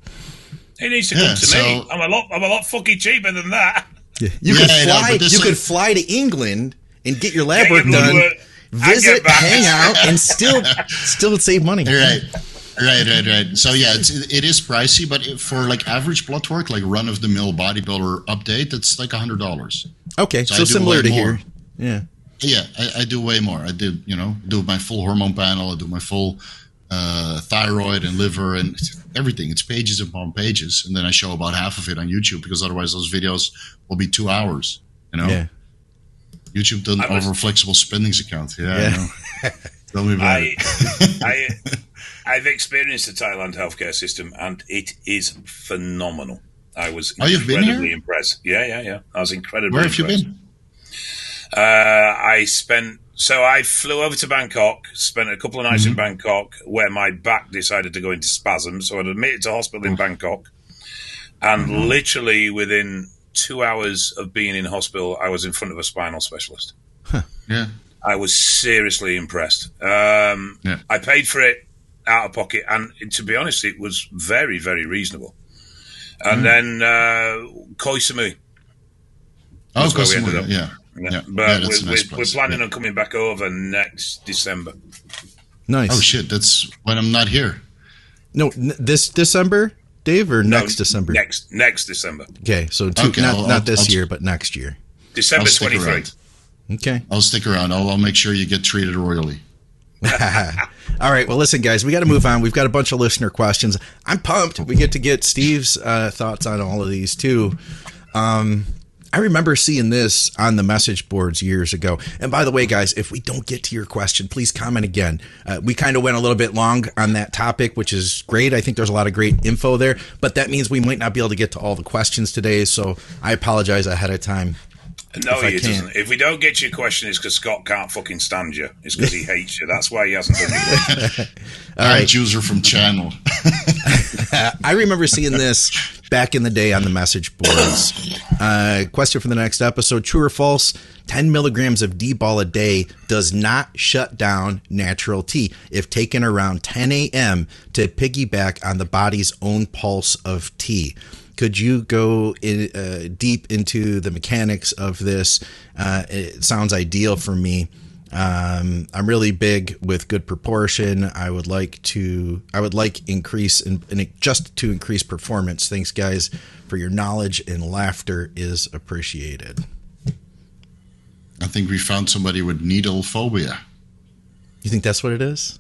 He needs to come Yeah, to so- me. I'm a lot. I'm a lot fucking cheaper than that. You Yeah, could I know, fly. but you is- could fly to England and get your lab Get work blood done, work visit, hang out, and still still save money. right. Right, right, right. So yeah, it's, it is pricey, but it, for like average blood work, like run of the mill bodybuilder update, that's like a hundred dollars. Okay, So so, similar to more. here. Yeah. Yeah, I, I do way more. I do, you know, do my full hormone panel. I do my full uh, thyroid and liver and everything. It's pages upon pages, and then I show about half of it on YouTube because otherwise those videos will be two hours. You know, Yeah. YouTube doesn't I was- offer a flexible spendings account. Yeah, Yeah. I know. Tell me about I, it. I, I've experienced the Thailand healthcare system, and it is phenomenal. I was Oh, incredibly impressed. Yeah, yeah, yeah. I was incredibly. Where have you been? Uh, I spent so I flew over to Bangkok, spent a couple of nights Mm-hmm. in Bangkok, where my back decided to go into spasms. So I'd admitted to hospital in Bangkok, and Mm-hmm. literally within two hours of being in hospital, I was in front of a spinal specialist. Yeah, I was seriously impressed. Um, Yeah. I paid for it out of pocket, and to be honest, it was very, very reasonable. And Mm. then uh, Koh Samui. oh, That's where we Koh ended Samui, up. yeah, Yeah. yeah. But yeah, we're, nice we're, we're planning Yeah. on coming back over next December. Nice. Oh shit, that's when I'm not here. No, n- this December, Dave, or next December? Next next December. Okay, so two, Okay, not, I'll- not I'll- this I'll- year, but next year. December I'll twenty three. Okay. I'll stick around. I'll, I'll make sure you get treated royally. All right. Well, listen, guys, we got to move on. We've got a bunch of listener questions. I'm pumped. We get to get Steve's uh, thoughts on all of these too. Um, I remember seeing this on the message boards years ago. And by the way, guys, if we don't get to your question, please comment again. Uh, we kind of went a little bit long on that topic, which is great. I think there's a lot of great info there, but that means we might not be able to get to all the questions today. So I apologize ahead of time. No, If he doesn't. If we don't get to your question, it's because Scott can't fucking stand you. It's because he hates you. That's why he hasn't done it. All All right. right, user from channel. I remember seeing this back in the day on the message boards. Uh, question for the next episode: True or false? Ten milligrams of D-ball a day does not shut down natural T if taken around 10 a.m. to piggyback on the body's own pulse of T. Could you go in, uh, deep into the mechanics of this? Uh, it sounds ideal for me. Um, I'm really big with good proportion. I would like to, I would like increase in, in just to increase performance. Thanks, guys, for your knowledge and laughter is appreciated. I think we found somebody with needle phobia. You think that's what it is?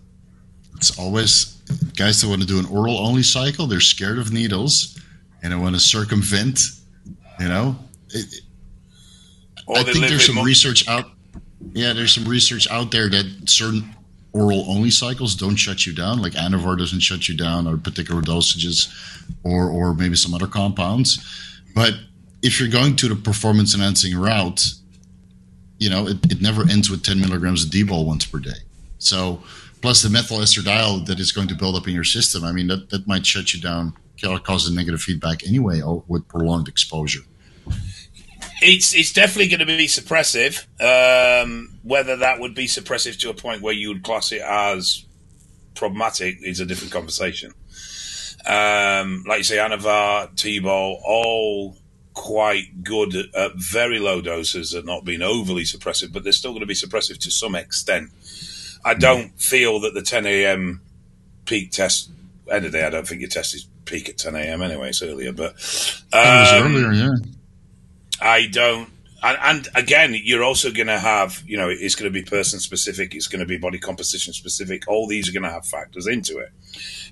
It's always guys that want to do an oral only cycle. They're scared of needles and I want to circumvent. You know, it, I think there's some research out. Yeah, there's some research out there that certain oral only cycles don't shut you down, like Anavar doesn't shut you down, or particular dosages, or or maybe some other compounds. But if you're going to the performance enhancing route, you know it, it never ends with 10 milligrams of D-bol once per day. So plus the methyl estradiol that is going to build up in your system. I mean that that might shut you down, cause a negative feedback anyway with prolonged exposure. It's it's definitely going to be suppressive. Um, whether that would be suppressive to a point where you would class it as problematic is a different conversation. Um, like you say, Anavar, T-ball, all quite good at very low doses at not being overly suppressive, but they're still going to be suppressive to some extent. I don't feel that the 10 a.m. peak test. End of the day, I don't think your test is peak at 10 a.m. anyway. It's earlier, but That was um, earlier, yeah. I don't. And, and again, you're also going to have, you know, it's going to be person specific. It's going to be body composition specific. All these are going to have factors into it.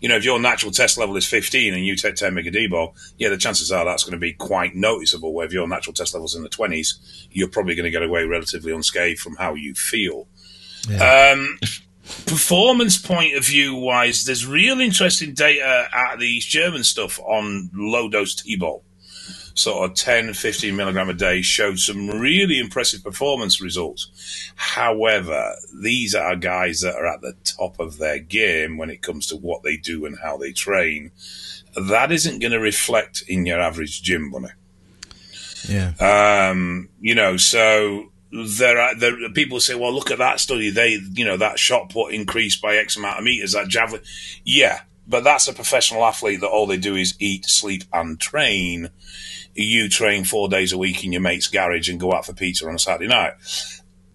You know, if your natural test level is 15 and you take 10 megadebol, yeah, the chances are that's going to be quite noticeable. Where if your natural test level's in the 20s, you're probably going to get away relatively unscathed from how you feel. Um, performance point of view wise, there's real interesting data out of the East German stuff on low dose T-ball. sort of 10, 15 milligram a day showed some really impressive performance results. However, these are guys that are at the top of their game when it comes to what they do and how they train. That isn't going to reflect in your average gym bunny. Yeah. Um, you know, so there are there people say, well, look at that study. They, you know, that shot put increased by X amount of meters. That javelin, yeah, but that's a professional athlete that all they do is eat, sleep, and train. You train four days a week in your mate's garage and go out for pizza on a Saturday night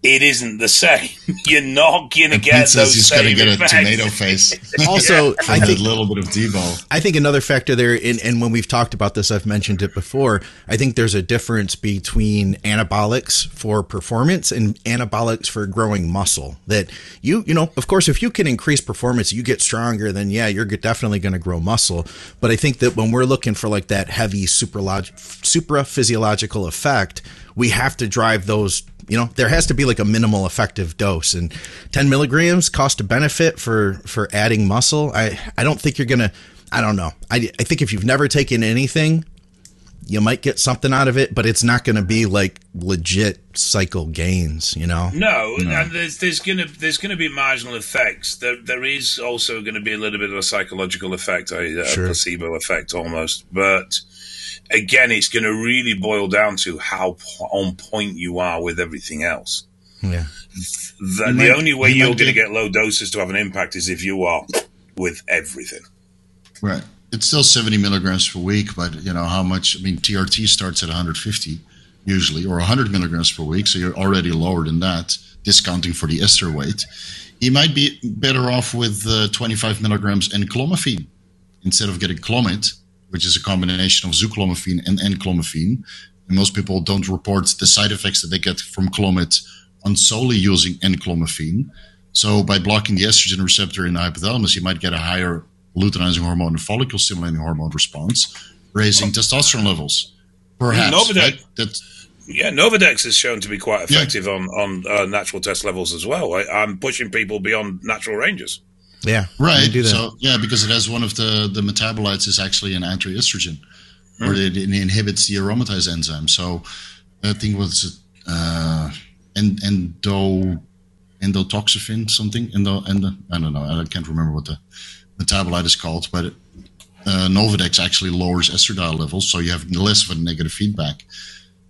it isn't the same. You're not going to get those he's same going to get effects. a tomato face. Also, I I think a little bit of Debo. I think another factor there, and, and when we've talked about this, I've mentioned it before. I think there's a difference between anabolics for performance and anabolics for growing muscle. That you, you know, of course, if you can increase performance, you get stronger, then yeah, you're definitely going to grow muscle. But I think that when we're looking for like that heavy supralog- supra physiological effect, we have to drive those you know there has to be like a minimal effective dose and 10 milligrams cost a benefit for for adding muscle i i don't think you're gonna i don't know i, I think if you've never taken anything you might get something out of it but it's not gonna be like legit cycle gains you know No, and there's there's gonna there's gonna be marginal effects. There there is also going to be a little bit of a psychological effect, a, a Sure. placebo effect almost. But again, it's going to really boil down to how po- on point you are with everything else. yeah The, the might- only way you you're going to get- get low doses to have an impact is if you are with everything. Right. It's still 70 milligrams per week, but you know how much? I mean, TRT starts at 150 usually, or 100 milligrams per week, so you're already lower than that, discounting for the ester weight. You might be better off with uh, 25 milligrams and clomiphene instead of getting clomid, which is a combination of zuclomiphene and N-clomiphene. And most people don't report the side effects that they get from clomid on solely using N-clomiphene. So by blocking the estrogen receptor in the hypothalamus, you might get a higher luteinizing hormone and follicle stimulating hormone response, raising testosterone levels. Perhaps. Novodex- right? That, Yeah, Novadex is shown to be quite Yeah. effective on on uh, natural test levels as well. I, I'm pushing people beyond natural ranges. Yeah right. So, yeah, because it has one of the, the metabolites is actually an anti-estrogen, or it, it inhibits the aromatase enzyme. So I think it was uh, en- endo endotoxifin something endo endo I don't know I can't remember what the metabolite is called, but uh, Novadex actually lowers estradiol levels, so you have less of a negative feedback.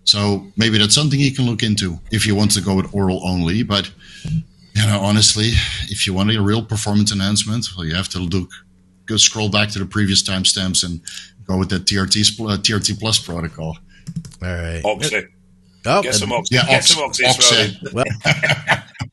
So maybe that's something you can look into if you want to go with oral only. But you know, honestly, if you want a real performance enhancement, well, you have to look, go scroll back to the previous timestamps and go with that TRT uh, TRT plus protocol. all right Oxy. oh, Get some oxy. Yeah, Get ox- some oxy. oxy. Well,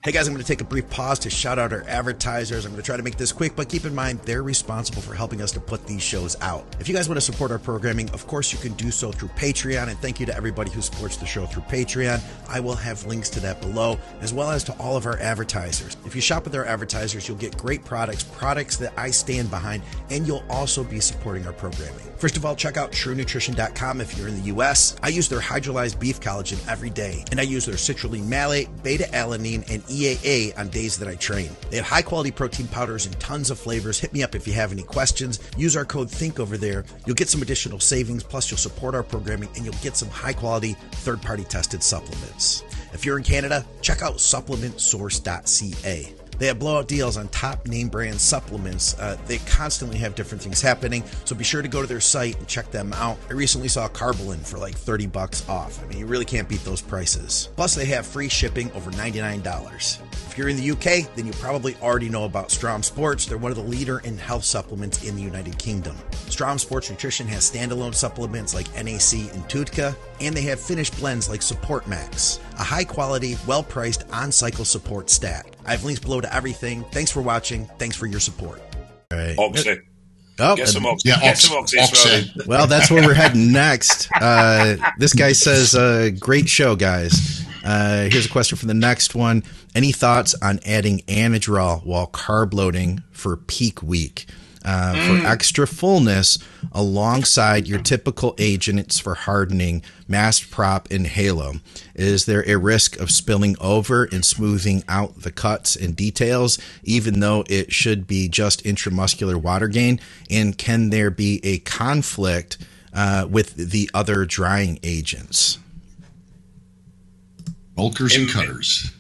hey guys, I'm going to take a brief pause to shout out our advertisers. I'm going to try to make this quick, but keep in mind they're responsible for helping us to put these shows out. If you guys want to support our programming, of course you can do so through Patreon. And thank you to everybody who supports the show through Patreon. I will have links to that below, as well as to all of our advertisers. If you shop with our advertisers, you'll get great products, products that I stand behind, and you'll also be supporting our programming. First of all, check out TrueNutrition.com if you're in the US. I use their hydrolyzed beef collagen every day, and I use their citrulline malate, beta alanine, and EAA on days that I train. They have high quality protein powders and tons of flavors. Hit me up if you have any questions. Use our code THINK over there. You'll get some additional savings, plus, you'll support our programming and you'll get some high quality, third party tested supplements. If you're in Canada, check out supplementsource.ca. They have blowout deals on top name brand supplements. Uh, they constantly have different things happening, so be sure to go to their site and check them out. I recently saw Carbolin for like 30 bucks off. I mean, you really can't beat those prices. Plus, they have free shipping over $99. If you're in the UK, then you probably already know about Strom Sports. They're one of the leader in health supplements in the United Kingdom. Strom Sports Nutrition has standalone supplements like NAC and Tutka, and they have finished blends like Support Max, a high quality, well priced on cycle support stack. I have links below to everything. Thanks for watching. Thanks for your support. All right. Oxy. Oh, Get some oxy. Yeah, Get ox- some oxy. oxy. well, that's where we're heading next. Uh, this guy says, uh, "Great show, guys." Uh, here's a question for the next one. Any thoughts on adding Anadrol while carb loading for peak week? Uh, For extra fullness, alongside your typical agents for hardening, Mast Prop and Halo, is there a risk of spilling over and smoothing out the cuts and details, even though it should be just intramuscular water gain? And can there be a conflict uh, with the other drying agents? Bulkers and In- cutters.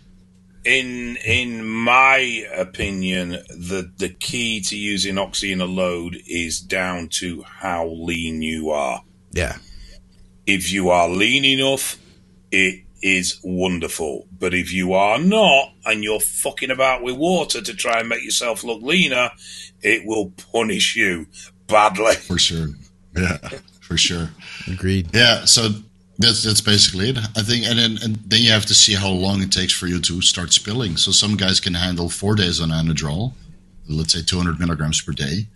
In in my opinion, the the key to using oxy in a load is down to how lean you are. Yeah. If you are lean enough, it is wonderful. But if you are not, and you're fucking about with water to try and make yourself look leaner, it will punish you badly. For sure. Yeah, for sure. Agreed. Yeah, so that's that's basically it. I think, and then and then you have to see how long it takes for you to start spilling. So some guys can handle four days on Anadrol, let's say 200 milligrams per day,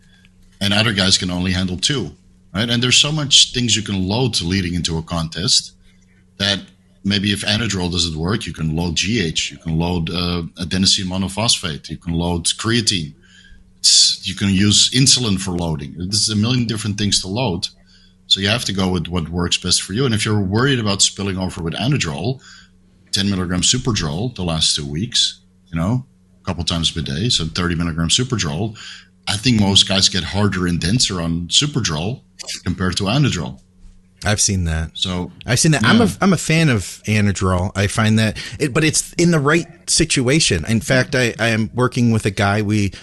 and other guys can only handle two. Right, and there's so much things you can load leading into a contest that maybe if Anadrol doesn't work, you can load GH, you can load uh, adenosine monophosphate, you can load creatine. It's, you can use insulin for loading. There's a million different things to load. So you have to go with what works best for you. And if you're worried about spilling over with Anadrol, 10 milligram Superdrol the last two weeks, you know, a couple times per day, so 30 milligram Superdrol. I think most guys get harder and denser on Superdrol compared to Anadrol. I've seen that. So I've seen that. I'm a I'm a fan of Anadrol. I find that, it, but it's in the right situation. In fact, I, I am working with a guy. We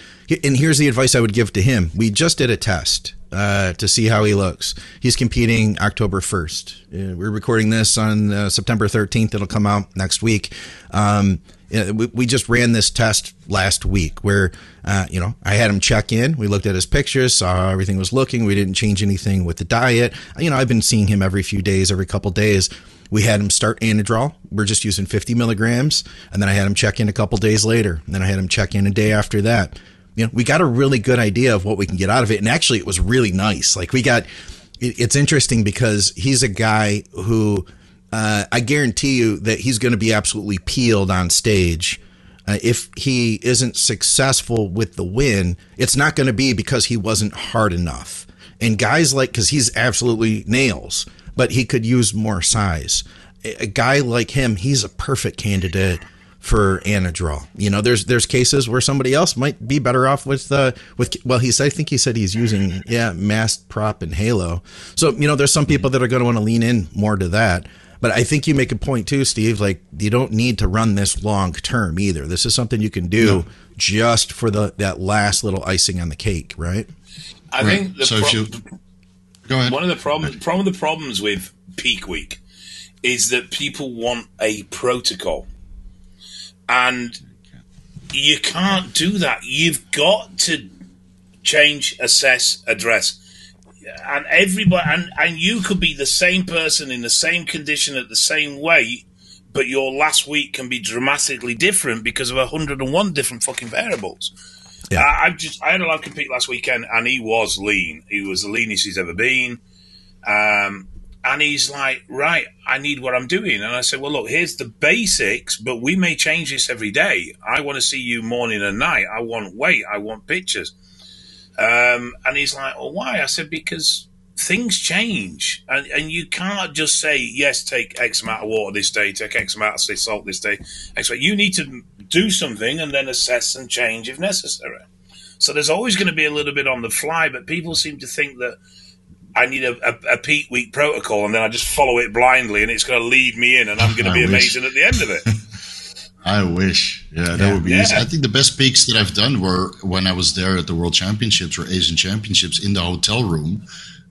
and here's the advice I would give to him. We just did a test uh, to see how he looks. He's competing October 1st. Uh, we're recording this on uh, September 13th. It'll come out next week. Um, yeah, we, just ran this test last week where, uh, you know, I had him check in. We looked at his pictures, saw how everything was looking. We didn't change anything with the diet. You know, I've been seeing him every few days, every couple days. We had him start Anadrol. We're just using 50 milligrams. And then I had him check in a couple days later. And then I had him check in a day after that. You know, we got a really good idea of what we can get out of it. And actually, it was really nice. Like, we got, it's interesting because he's a guy who, uh, I guarantee you that he's going to be absolutely peeled on stage. Uh, if he isn't successful with the win, it's not going to be because he wasn't hard enough. And guys like, because he's absolutely nails, but he could use more size. A, a guy like him, he's a perfect candidate for Anadrol. You know, there's there's cases where somebody else might be better off with uh with well he's I think he said he's using yeah mast prop and halo. So you know there's some people that are going to want to lean in more to that. But I think you make a point too, Steve. Like you don't need to run this long term either. This is something you can do No. just for the that last little icing on the cake, right? I Right. think the So if pro- you- go ahead. one of the problems problem the problems with peak week is that people want a protocol and you can't do that you've got to change assess address and everybody and, and you could be the same person in the same condition at the same weight but your last week can be dramatically different because of 101 different fucking variables Yeah. I, I've just I had a lad compete last weekend, and he was lean. He was the leanest he's ever been. Um, and he's like, right, I need what I'm doing. And I said, well, look, here's the basics, but we may change this every day. I want to see you morning and night. I want weight. I want pictures. Um, and he's like, well, why? I said, because things change, and and you can't just say yes, take X amount of water this day, take X amount of salt this day. X amount. You need to do something and then assess and change if necessary. So there's always going to be a little bit on the fly, but people seem to think that I need a, a, a peak week protocol and then I just follow it blindly and it's going to lead me in and I'm going to be amazing at the end of it. I wish. Yeah, that Yeah. would be Yeah. easy. I think the best peaks that I've done were when I was there at the World Championships or Asian Championships in the hotel room,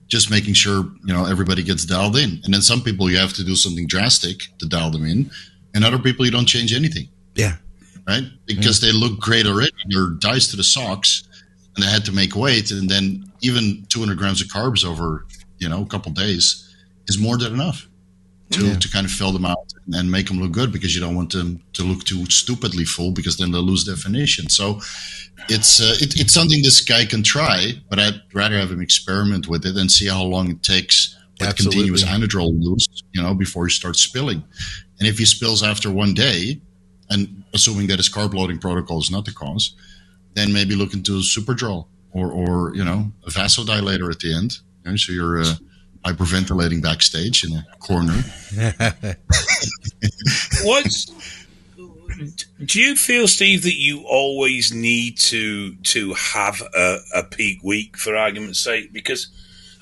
just making sure, you know, everybody gets dialed in. And then some people you have to do something drastic to dial them in, and other people you don't change anything, Yeah. right? Because they look great already. They're dice to the socks and they had to make weight. And then even 200 grams of carbs over, you know, a couple days is more than enough to, Yeah. to kind of fill them out and make them look good because you don't want them to look too stupidly full because then they'll lose definition. So it's uh, it, it's something this guy can try, but I'd rather have him experiment with it and see how long it takes with Absolutely. continuous anadrol use, you know, before he starts spilling. And if he spills after one day, and assuming that his carb loading protocol is not the cause, then maybe look into Superdrol or, or you know, a vasodilator at the end. You know, so you're uh, hyperventilating backstage in a corner. What's do you feel, Steve, that you always need to to have a, a peak week for argument's sake? Because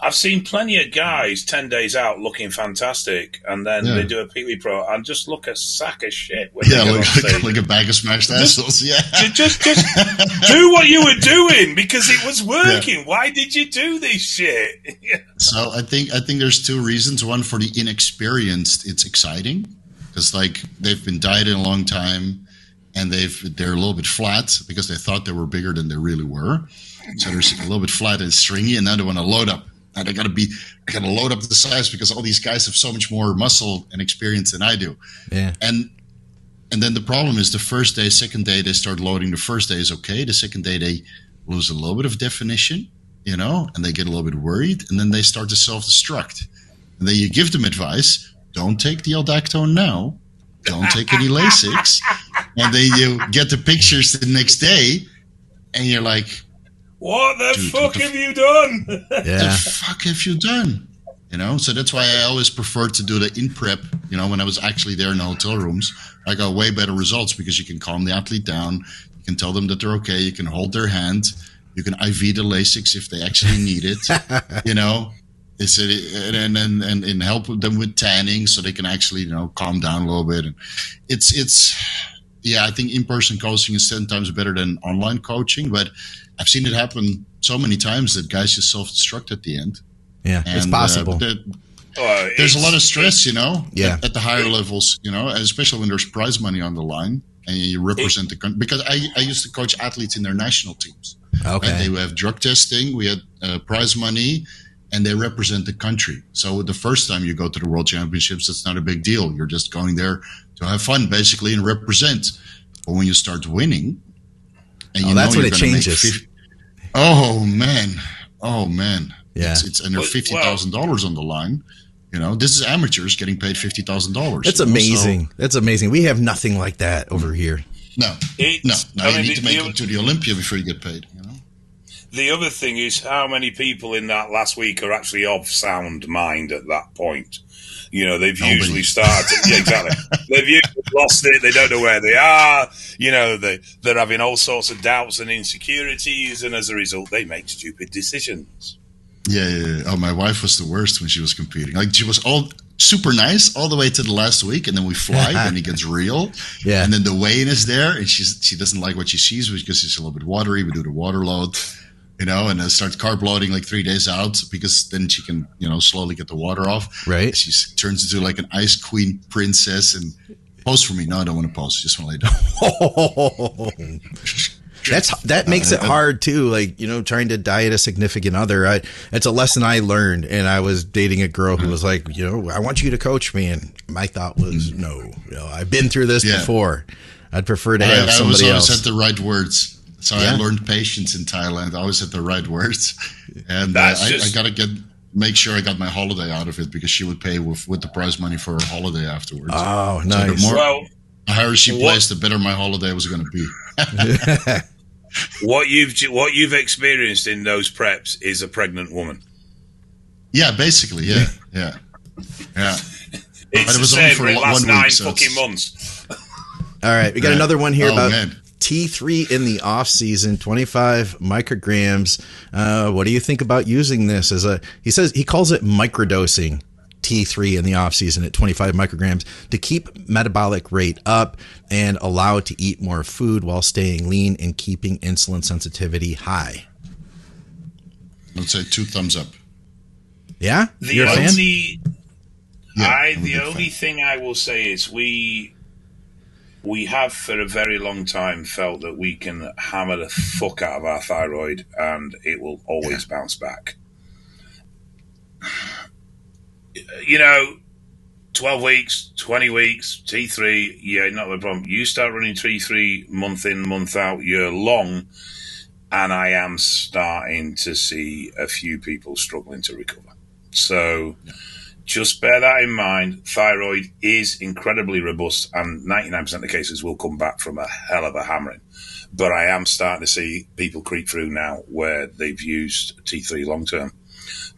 I've seen plenty of guys ten days out looking fantastic, and then Yeah. they do a Pee Pro and just look a sack of shit. When Yeah, like, like, like a bag of smashed assholes. Yeah. Ju- just, just do what you were doing because it was working. Why did you do this shit? So I think I think there's two reasons. One for the inexperienced, it's exciting because like they've been dieting a long time, and they've they're a little bit flat because they thought they were bigger than they really were. So they're a little bit flat and stringy, and now they want to load up. Now they got to be, I got to load up the size because all these guys have so much more muscle and experience than I do. Yeah. And and then the problem is the first day, second day they start loading. The first day is okay. The second day they lose a little bit of definition, you know, and they get a little bit worried, and then they start to self destruct. And then you give them advice: don't take the Aldactone now, don't take any Lasix, and then you get the pictures the next day, and you're like, what the Dude, fuck what the have you done? What the fuck have you done? You know, so that's why I always prefer to do the in prep. You know, when I was actually there in the hotel rooms, I got way better results because you can calm the athlete down. You can tell them that they're okay. You can hold their hand. You can IV the Lasix if they actually need it. you know, it's a, and, and and and help them with tanning so they can actually you know calm down a little bit. And it's it's yeah, I think in person coaching is ten times better than online coaching, but I've seen it happen so many times that guys just self destruct at the end. Yeah. It's And, uh, possible. there- Oh, there's a lot of stress, you know, Yeah. at, at the higher levels, you know, especially when there's prize money on the line and you represent the country. Because I, I used to coach athletes in their national teams. Right? okay. They have drug testing, we had uh, prize money, and they represent the country. So the first time you go to the World Championships, it's not a big deal. You're just going there to have fun, basically, and represent. But when you start winning, and Oh, you that's know when you're it gonna make changes. 50 oh man, oh man, Yeah. it's, it's under fifty thousand dollars on the line. You know, this is amateurs getting paid fifty thousand dollars. That's amazing. That's amazing. We have nothing like that over here. No, It's- no, no. I you mean, need to make the- it to the Olympia before you get paid. You know. The other thing is how many people in that last week are actually of sound mind at that point. You know, they've Nobody. usually started. Yeah, exactly. they've usually lost it. They don't know where they are. You know, they they're having all sorts of doubts and insecurities, and as a result, they make stupid decisions. Yeah, yeah, yeah. Oh, my wife was the worst when she was competing. Like she was all super nice all the way to the last week, and then we fly, and it gets real. Yeah. And then the weigh-in is there, and she's she doesn't like what she sees because it's a little bit watery. We do the water load, you know, and then start carb loading like three days out because then she can you know slowly get the water off. Right. She turns into like an ice queen princess and. Post for me. No, I don't want to post. Just want to lay down. That's that makes it hard too. Like you know, trying to diet a significant other. I, it's a lesson I learned, and I was dating a girl who mm-hmm. was like, you know, I want you to coach me, and my thought was, mm-hmm. no, you know, I've been through this Yeah. before. I'd prefer to have I, have I was somebody always else. had the right words. So Yeah. I learned patience in Thailand. I always had the right words, and uh, I, just- I got to get make sure I got my holiday out of it because she would pay with with the prize money for her holiday afterwards. oh, So nice. the more Well, the higher she What- placed, the better my holiday was going to be. what you've what you've experienced in those preps is a pregnant woman. Yeah, basically, yeah, yeah, yeah. It's But it was only same for for it one lasts week, nine so fucking it's- months. All right, we got Yeah. another one here Oh, about man. T3 in the off season, 25 micrograms. Uh, what do you think about using this as a? He says he calls it microdosing. T3 in the off season at 25 micrograms to keep metabolic rate up and allow it to eat more food while staying lean and keeping insulin sensitivity high. Let's say two thumbs up. Yeah, The you're a fan. only Yeah, I the only fan. thing I will say is we we have for a very long time felt that we can hammer the fuck out of our thyroid and it will always bounce back. You know, twelve weeks, twenty weeks, T three, yeah, not a problem. You start running T three month in, month out, year long, and I am starting to see a few people struggling to recover. So just bear that in mind. Thyroid is incredibly robust, and 99% of the cases will come back from a hell of a hammering. But I am starting to see people creep through now where they've used T3 long term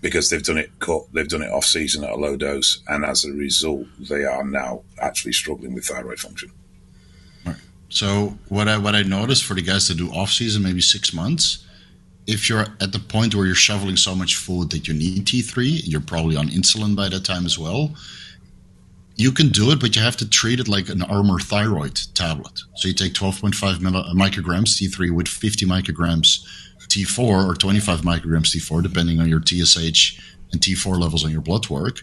because they've done it cut, they've done it off season at a low dose, and as a result, they are now actually struggling with thyroid function. So what I what I noticed for the guys that do off season, maybe six months, if you're at the point where you're shoveling so much food that you need T3, you're probably on insulin by that time as well. You can do it, but you have to treat it like an Armour thyroid tablet. So you take 12.5 milli- uh, micrograms T3 with 50 micrograms T4 or 25 micrograms T4, depending on your TSH and T4 levels on your blood work.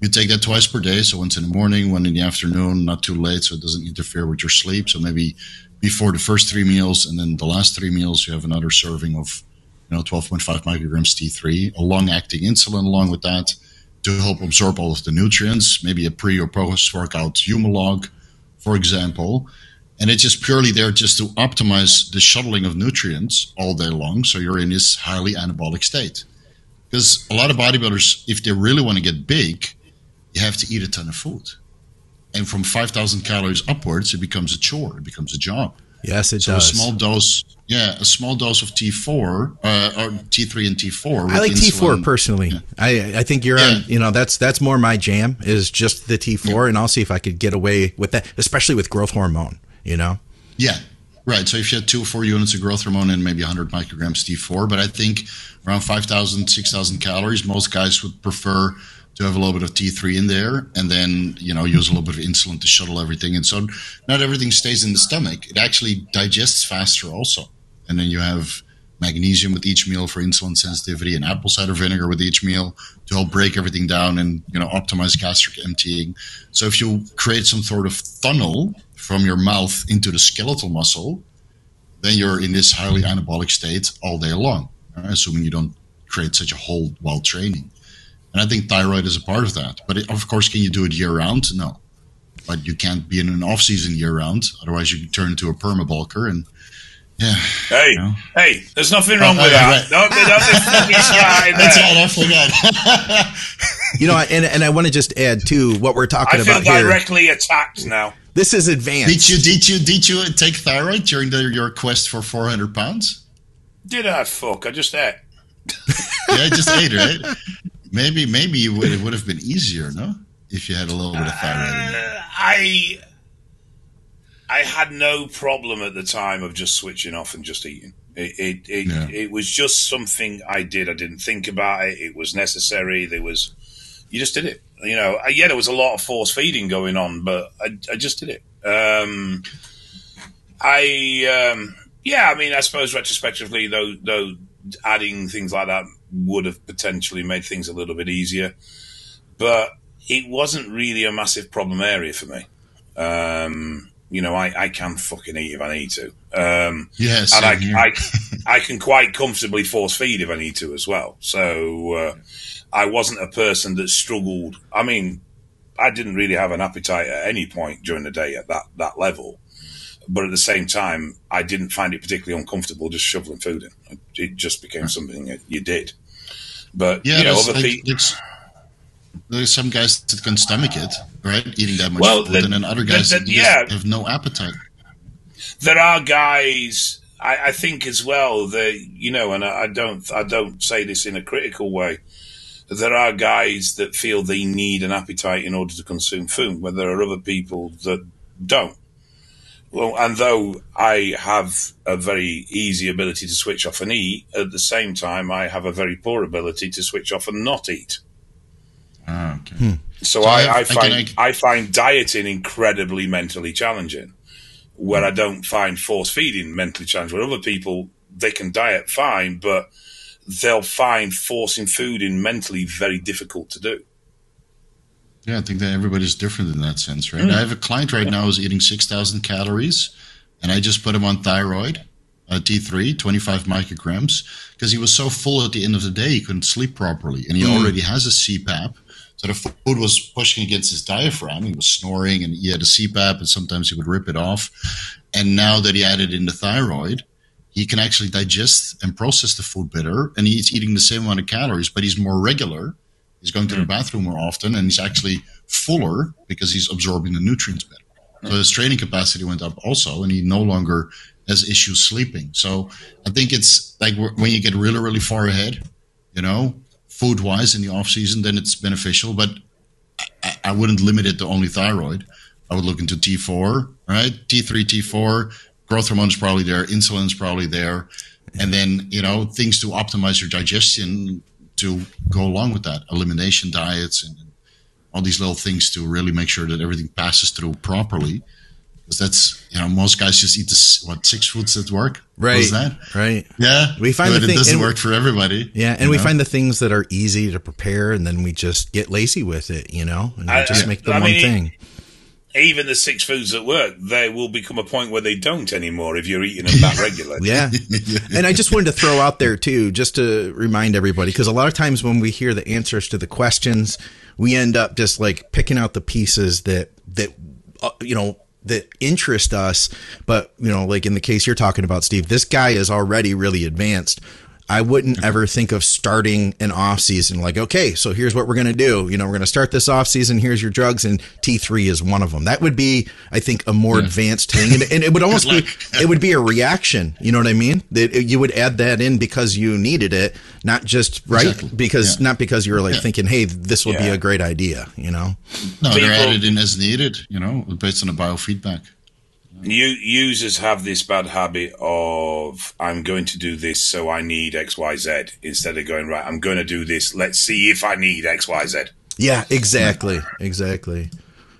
You take that twice per day, so once in the morning, one in the afternoon, not too late, so it doesn't interfere with your sleep. So maybe before the first three meals, and then the last three meals, you have another serving of know 12.5 micrograms T3, a long-acting insulin along with that to help absorb all of the nutrients. Maybe a pre or post-workout Humalog, for example, and it's just purely there just to optimize the shuttling of nutrients all day long, so you're in this highly anabolic state. Because a lot of bodybuilders, if they really want to get big, you have to eat a ton of food. And from 5,000 calories upwards, it becomes a chore, it becomes a job. Yes, it So does. a small dose, yeah, a small dose of T4 uh, or T3 and T4. I like T4 insulin. personally. I I think you're Yeah. on. You know, that's that's more my jam is just the T4, and I'll see if I could get away with that, especially with growth hormone. You know, Yeah, right. So if you had two or four units of growth hormone and maybe 100 micrograms T4, but I think around 5,000, 6,000 calories, most guys would prefer to have a little bit of T3 in there and then, you know, use a little bit of insulin to shuttle everything. And so not everything stays in the stomach. It actually digests faster also. And then you have magnesium with each meal for insulin sensitivity and apple cider vinegar with each meal to help break everything down and, you know, optimize gastric emptying. So if you create some sort of funnel from your mouth into the skeletal muscle, then you're in this highly anabolic state all day long, assuming you don't create such a hole while training. And I think thyroid is a part of that. But it, of course, can you do it year round? No. But you can't be in an off season year round. Otherwise, you turn into a permabulker. And yeah, Hey, No. hey, there's nothing wrong Oh, with oh, that. right. Don't, don't be fucking that's there. all I forgot. you know, and and I want to just add too what we're talking I feel about here. directly attacked now. This is advanced. did you did you did you take thyroid during the, your quest for 400 pounds? Did I fuck? I just ate. Yeah, I just ate right. Maybe maybe you would, it would have been easier, no, if you had a little bit of thyroid. Uh, I I had no problem at the time of just switching off and just eating. It it it, Yeah. it was just something I did. I didn't think about it. It was necessary. There was you just did it. You know, I- yeah, there was a lot of force feeding going on, but I, I just did it. Um, I um, yeah, I mean, I suppose retrospectively, though, though adding things like that would have potentially made things a little bit easier, but it wasn't really a massive problem area for me. Um, you know, I, I can fucking eat if I need to. Um, Yeah, and I. I, I can quite comfortably force feed if I need to as well. So uh, I wasn't a person that struggled. I mean, I didn't really have an appetite at any point during the day at that, that level. But at the same time, I didn't find it particularly uncomfortable just shoveling food in. It just became something that you did. But Yeah, you know, there's, like, there's, there's some guys that can stomach it, right? Eating that much Well, food, that- and then other guys that- that, just yeah. have no appetite. there are guys I, I think as well that you know and I, I don't I don't say this in a critical way there are guys that feel they need an appetite in order to consume food where there are other people that don't well and though I have a very easy ability to switch off and eat at the same time I have a very poor ability to switch off and not eat Ah, okay. so, So I, I- I I can- find I, find dieting incredibly mentally challenging. Where I don't find force feeding mentally challenging. Where other people they can diet fine, but they'll find forcing food in mentally very difficult to do. Yeah, I think that everybody's different in that sense, right? I have a client right now who's eating 6,000 calories, and I just put him on thyroid, uh, T3, 25 micrograms, because he was so full at the end of the day, he couldn't sleep properly. And he already has a CPAP. So the food was pushing against his diaphragm. He was snoring, and he had a CPAP, and sometimes he would rip it off. And now that he added in the thyroid, he can actually digest and process the food better, and he's eating the same amount of calories, but he's more regular. He's going to the hmm. bathroom more often, and he's actually fuller because he's absorbing the nutrients better. So hmm. his training capacity went up also, and he no longer has issues sleeping. So I think it's like when you get really, really far ahead, you know, food wise in the off season, then it's beneficial. But I, I wouldn't limit it to only thyroid. I would look into T4, right? T3, T4. Growth hormone is probably there. Insulin is probably there. and then you know things to optimize your digestion to go along with that. Elimination diets and all these little things to really make sure that everything passes through properly. Because that's you know most guys just eat this what six foods at work. Right. Was that? Right. Yeah. We find but the it thing- doesn't work for everybody. Yeah, and we know? find the things that are easy to prepare, and then we just get lazy with it, you know, and we I- just I- make the I one mean, thing. Even the six foods at work, there will become a point where they don't anymore if you're eating them that regularly. Yeah. and I just wanted to throw out there too, just to remind everybody, because a lot of times when we hear the answers to the questions, we end up just like picking out the pieces that that uh, you know that interest us. But you know, like in the case you're talking about, Steve, this guy is already really advanced. I wouldn't ever think of starting an off season like, okay, so here's what we're going to do. You know, we're going to start this off season. Here's your drugs, and T3 is one of them. That would be, I think, a more advanced thing, and, and it would almost be, it would be a reaction. You know what I mean? That you would add that in because you needed it, not just right Exactly. because Yeah. not because you were like Yeah. thinking, hey, this would be a great idea. You know? No, they're People- added in as needed. You know, based on the biofeedback. You, users have this bad habit of I'm going to do this, so I need X Y Z instead of going right. I'm going to do this. Let's see if I need X Y Z. Yeah, exactly, exactly.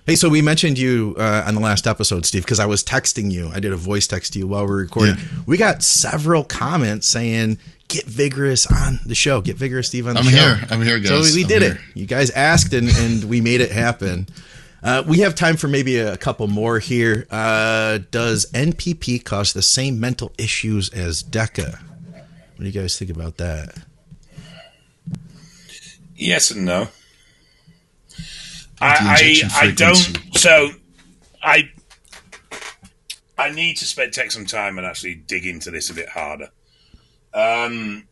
Hey, so we mentioned you uh, on the last episode, Steve, because I was texting you. I did a voice text to you while we were recording. Yeah. We got several comments saying, "Get vigorous on the show. Get vigorous, Steve, on the show. I'm here. I'm here, So guys. we did here. it. You guys asked, and, and we made it happen. Uh, we have time for maybe a couple more here. Uh, does NPP cause the same mental issues as DECA? What do you guys think about that? Yes and no. I, I, I don't. So I I need to spend take some time and actually dig into this a bit harder. Um,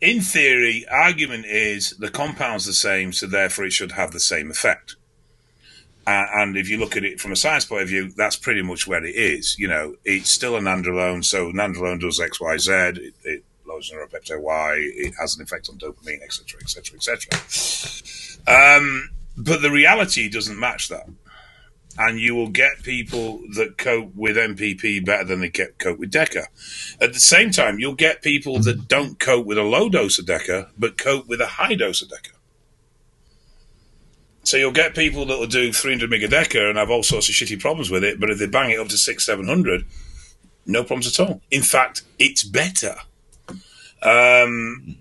in theory, argument is the compound's the same, so therefore it should have the same effect. And if you look at it from a science point of view, that's pretty much where it is. You know, it's still a nandrolone, so nandrolone does X, Y, Z. It, it lowers neuropeptide Y. It has an effect on dopamine, etc., etc., etc. Um, but the reality doesn't match that, and you will get people that cope with MPP better than they cope with DECA. At the same time, you'll get people that don't cope with a low dose of DECA, but cope with a high dose of DECA. So you'll get people that will do 300 megadeca and have all sorts of shitty problems with it, but if they bang it up to six, 700, no problems at all. In fact, it's better. Um,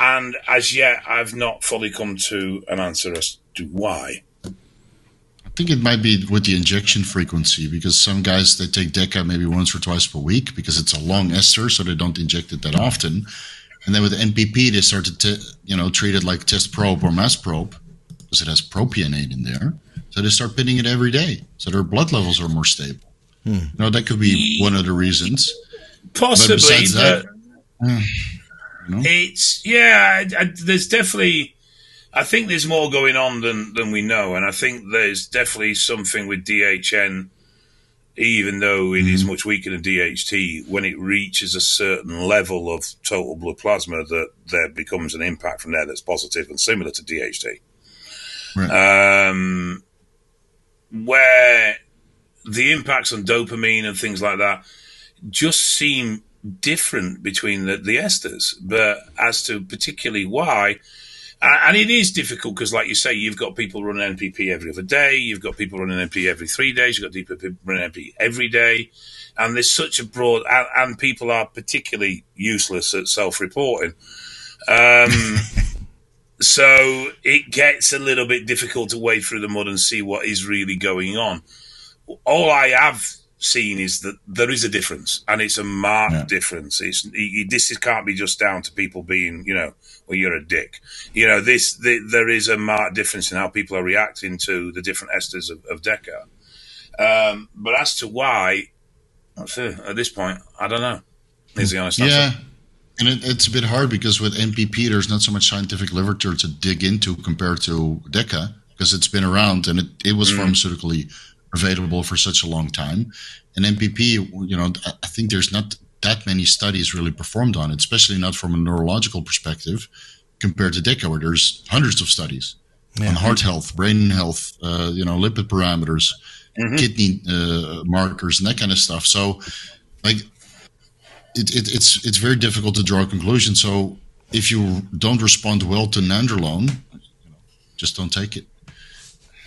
and as yet, I've not fully come to an answer as to why. I think it might be with the injection frequency because some guys they take Deca maybe once or twice per week because it's a long ester, so they don't inject it that often. And then with NPP, they start to t- you know treat it like test probe or mass probe because it has propionate in there. So they start pitting it every day, so their blood levels are more stable. Hmm. You know that could be one of the reasons. Possibly, besides that, but eh, you know? it's yeah. I, I, there's definitely. I think there's more going on than than we know, and I think there's definitely something with DHN. Even though it is hmm. much weaker than DHT, when it reaches a certain level of total blood plasma, that there becomes an impact from there that's positive and similar to DHT. Right. um, where the impacts on dopamine and things like that just seem different between the, the esters. But as to particularly why, and it is difficult because, like you say, you've got people running NPP every other day, you've got people running NPP every three days, you've got people running NPP every day. And there's such a broad, and, and people are particularly useless at self-reporting. Um, so it gets a little bit difficult to wade through the mud and see what is really going on. All I have seen is that there is a difference, and it's a marked Yeah. difference. It's it, it- this is, can't be just down to people being, you know, well, you're a dick. You know, this the, there is a marked difference in how people are reacting to the different esters of, of Deca. Um, but as to why, at this point, I don't know. Is the honest answer. Yeah. And it, it's a bit hard because with MPP, there's not so much scientific literature to dig into compared to DECA because it's been around and it, it was pharmaceutically available for such a long time. And MPP, you know, I- I think there's not that many studies really performed on it, especially not from a neurological perspective compared to DECA, where there's hundreds of studies Yeah. on heart health, brain health, uh, you know, lipid parameters, kidney uh, markers, and that kind of stuff. So, like, it, it, it's it's very difficult to draw a conclusion. So if you don't respond well to nandrolone, just don't take it.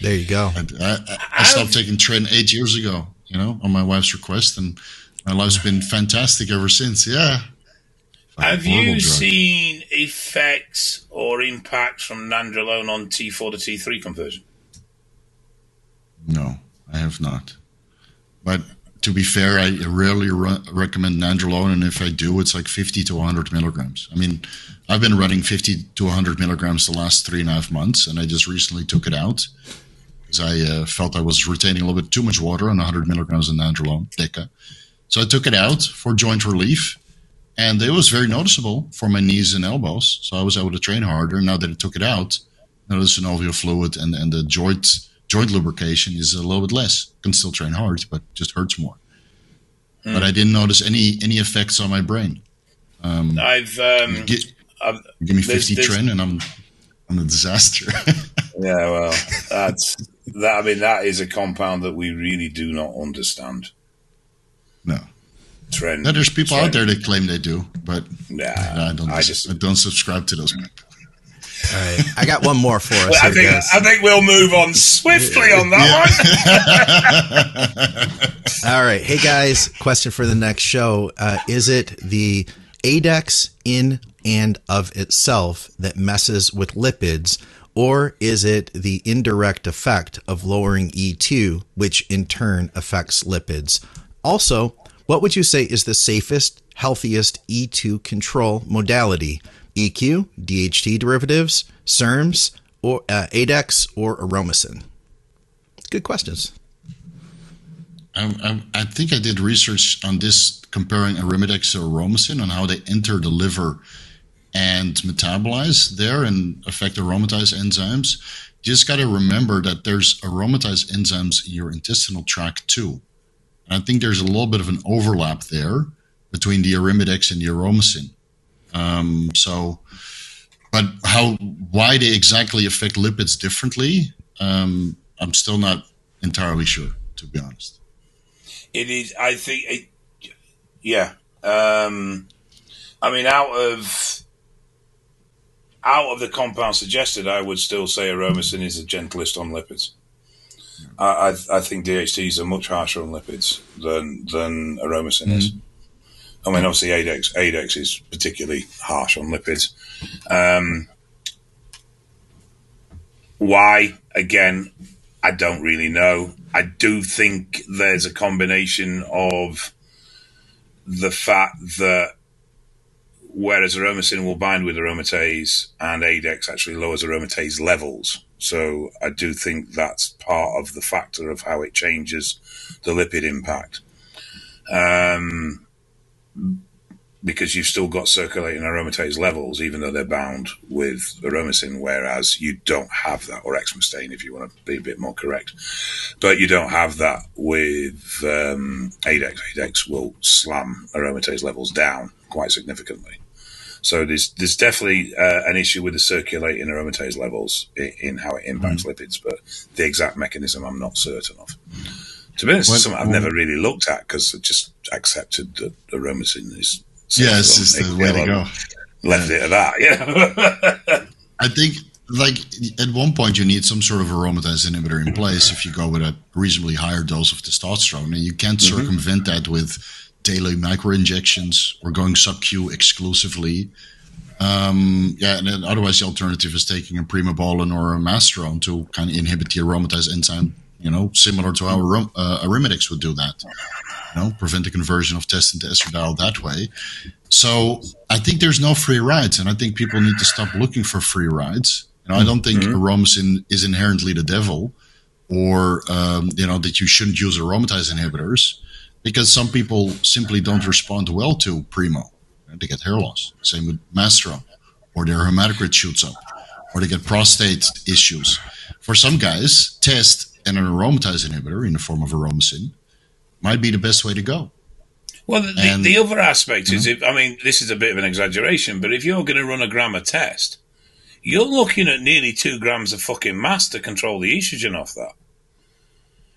There you go. I, I, I stopped taking Tren eight years ago. You know, on my wife's request, and my life's been fantastic ever since. Yeah. Have you seen effects or impacts from nandrolone on T4 to T3 conversion? No, I have not. But to be fair, I rarely re- recommend nandrolone, and if I do, it's like 50 to 100 milligrams. I mean, I've been running 50 to 100 milligrams the last three and a half months, and I just recently took it out because I uh, felt I was retaining a little bit too much water on 100 milligrams of nandrolone, DECA. So I took it out for joint relief, and it was very noticeable for my knees and elbows. So I was able to train harder. Now that I took it out, now the synovial fluid and, and the joint joint lubrication is a little bit less. Can still train hard, but just hurts more. Mm. But I didn't notice any any effects on my brain. Um, I've, um, get, I've, give me fifty there's, Tren, and I'm I'm a disaster. yeah, well, that's that. I mean, that is a compound that we really do not understand. No. Tren. Now, there's people out there that claim they do, but nah, I don't. I just I don't subscribe to those people. All right, I got one more for us. Well, I think I think we'll move on swiftly on that one. All right, hey guys, question for the next show: uh, Is it the ADEX in and of itself that messes with lipids, or is it the indirect effect of lowering E2, which in turn affects lipids? Also, what would you say is the safest, healthiest E2 control modality? EQ, DHT derivatives, SERMs, or uh, ADEX, or Aromacin? Good questions. I, I, I, think I did research on this comparing Arimidex to Aromacin on how they enter the liver and metabolize there and affect aromatized enzymes. Just got to remember that there's aromatized enzymes in your intestinal tract too. And I think there's a little bit of an overlap there between the Arimidex and the Aromacin. Um, so, but how why they exactly affect lipids differently, um, I'm still not entirely sure, to be honest. It is. I think. It, yeah. Um, I mean, out of out of the compounds suggested, I would still say aromacin is the gentlest on lipids. I, I, I think DHTs are much harsher on lipids than than aromacin mm-hmm. is. I mean, obviously, ADEX, ADEX is particularly harsh on lipids. Um, why? Again, I don't really know. I do think there's a combination of the fact that whereas aromacin will bind with aromatase and ADEX actually lowers aromatase levels. So I do think that's part of the factor of how it changes the lipid impact. Um, because you've still got circulating aromatase levels, even though they're bound with aromacin, whereas you don't have that, or exemestane, if you want to be a bit more correct. But you don't have that with um, ADEX. ADEX will slam aromatase levels down quite significantly. So there's there's definitely uh, an issue with the circulating aromatase levels in, in how it impacts mm. lipids, but the exact mechanism I'm not certain of. To be honest, it's something I've never really looked at because I just accepted that aromacin is. Yes, it's the way to go. Left yeah. it at that, yeah. I think, like at one point, you need some sort of aromatase inhibitor in place if you go with a reasonably higher dose of testosterone, and you can't mm-hmm. circumvent that with daily micro injections or going sub Q exclusively. Um, yeah, and then otherwise the alternative is taking a primobolan or a masteron to kind of inhibit the aromatase enzyme. You know, similar to how uh, Arimidex would do that. You know, prevent the conversion of test into estradiol that way. So I think there's no free rides, and I think people need to stop looking for free rides. You know, I don't think mm-hmm. aromacin is inherently the devil, or um, you know that you shouldn't use aromatase inhibitors because some people simply don't respond well to Primo. They get hair loss. Same with Masteron, or their hematocrit shoots up, or they get prostate issues. For some guys, test and an aromatase inhibitor in the form of aromacin might be the best way to go. Well, the, and, the, the other aspect is, mm-hmm. if, I mean, this is a bit of an exaggeration, but if you're going to run a gamma test, you're looking at nearly two grams of fucking mass to control the estrogen off that.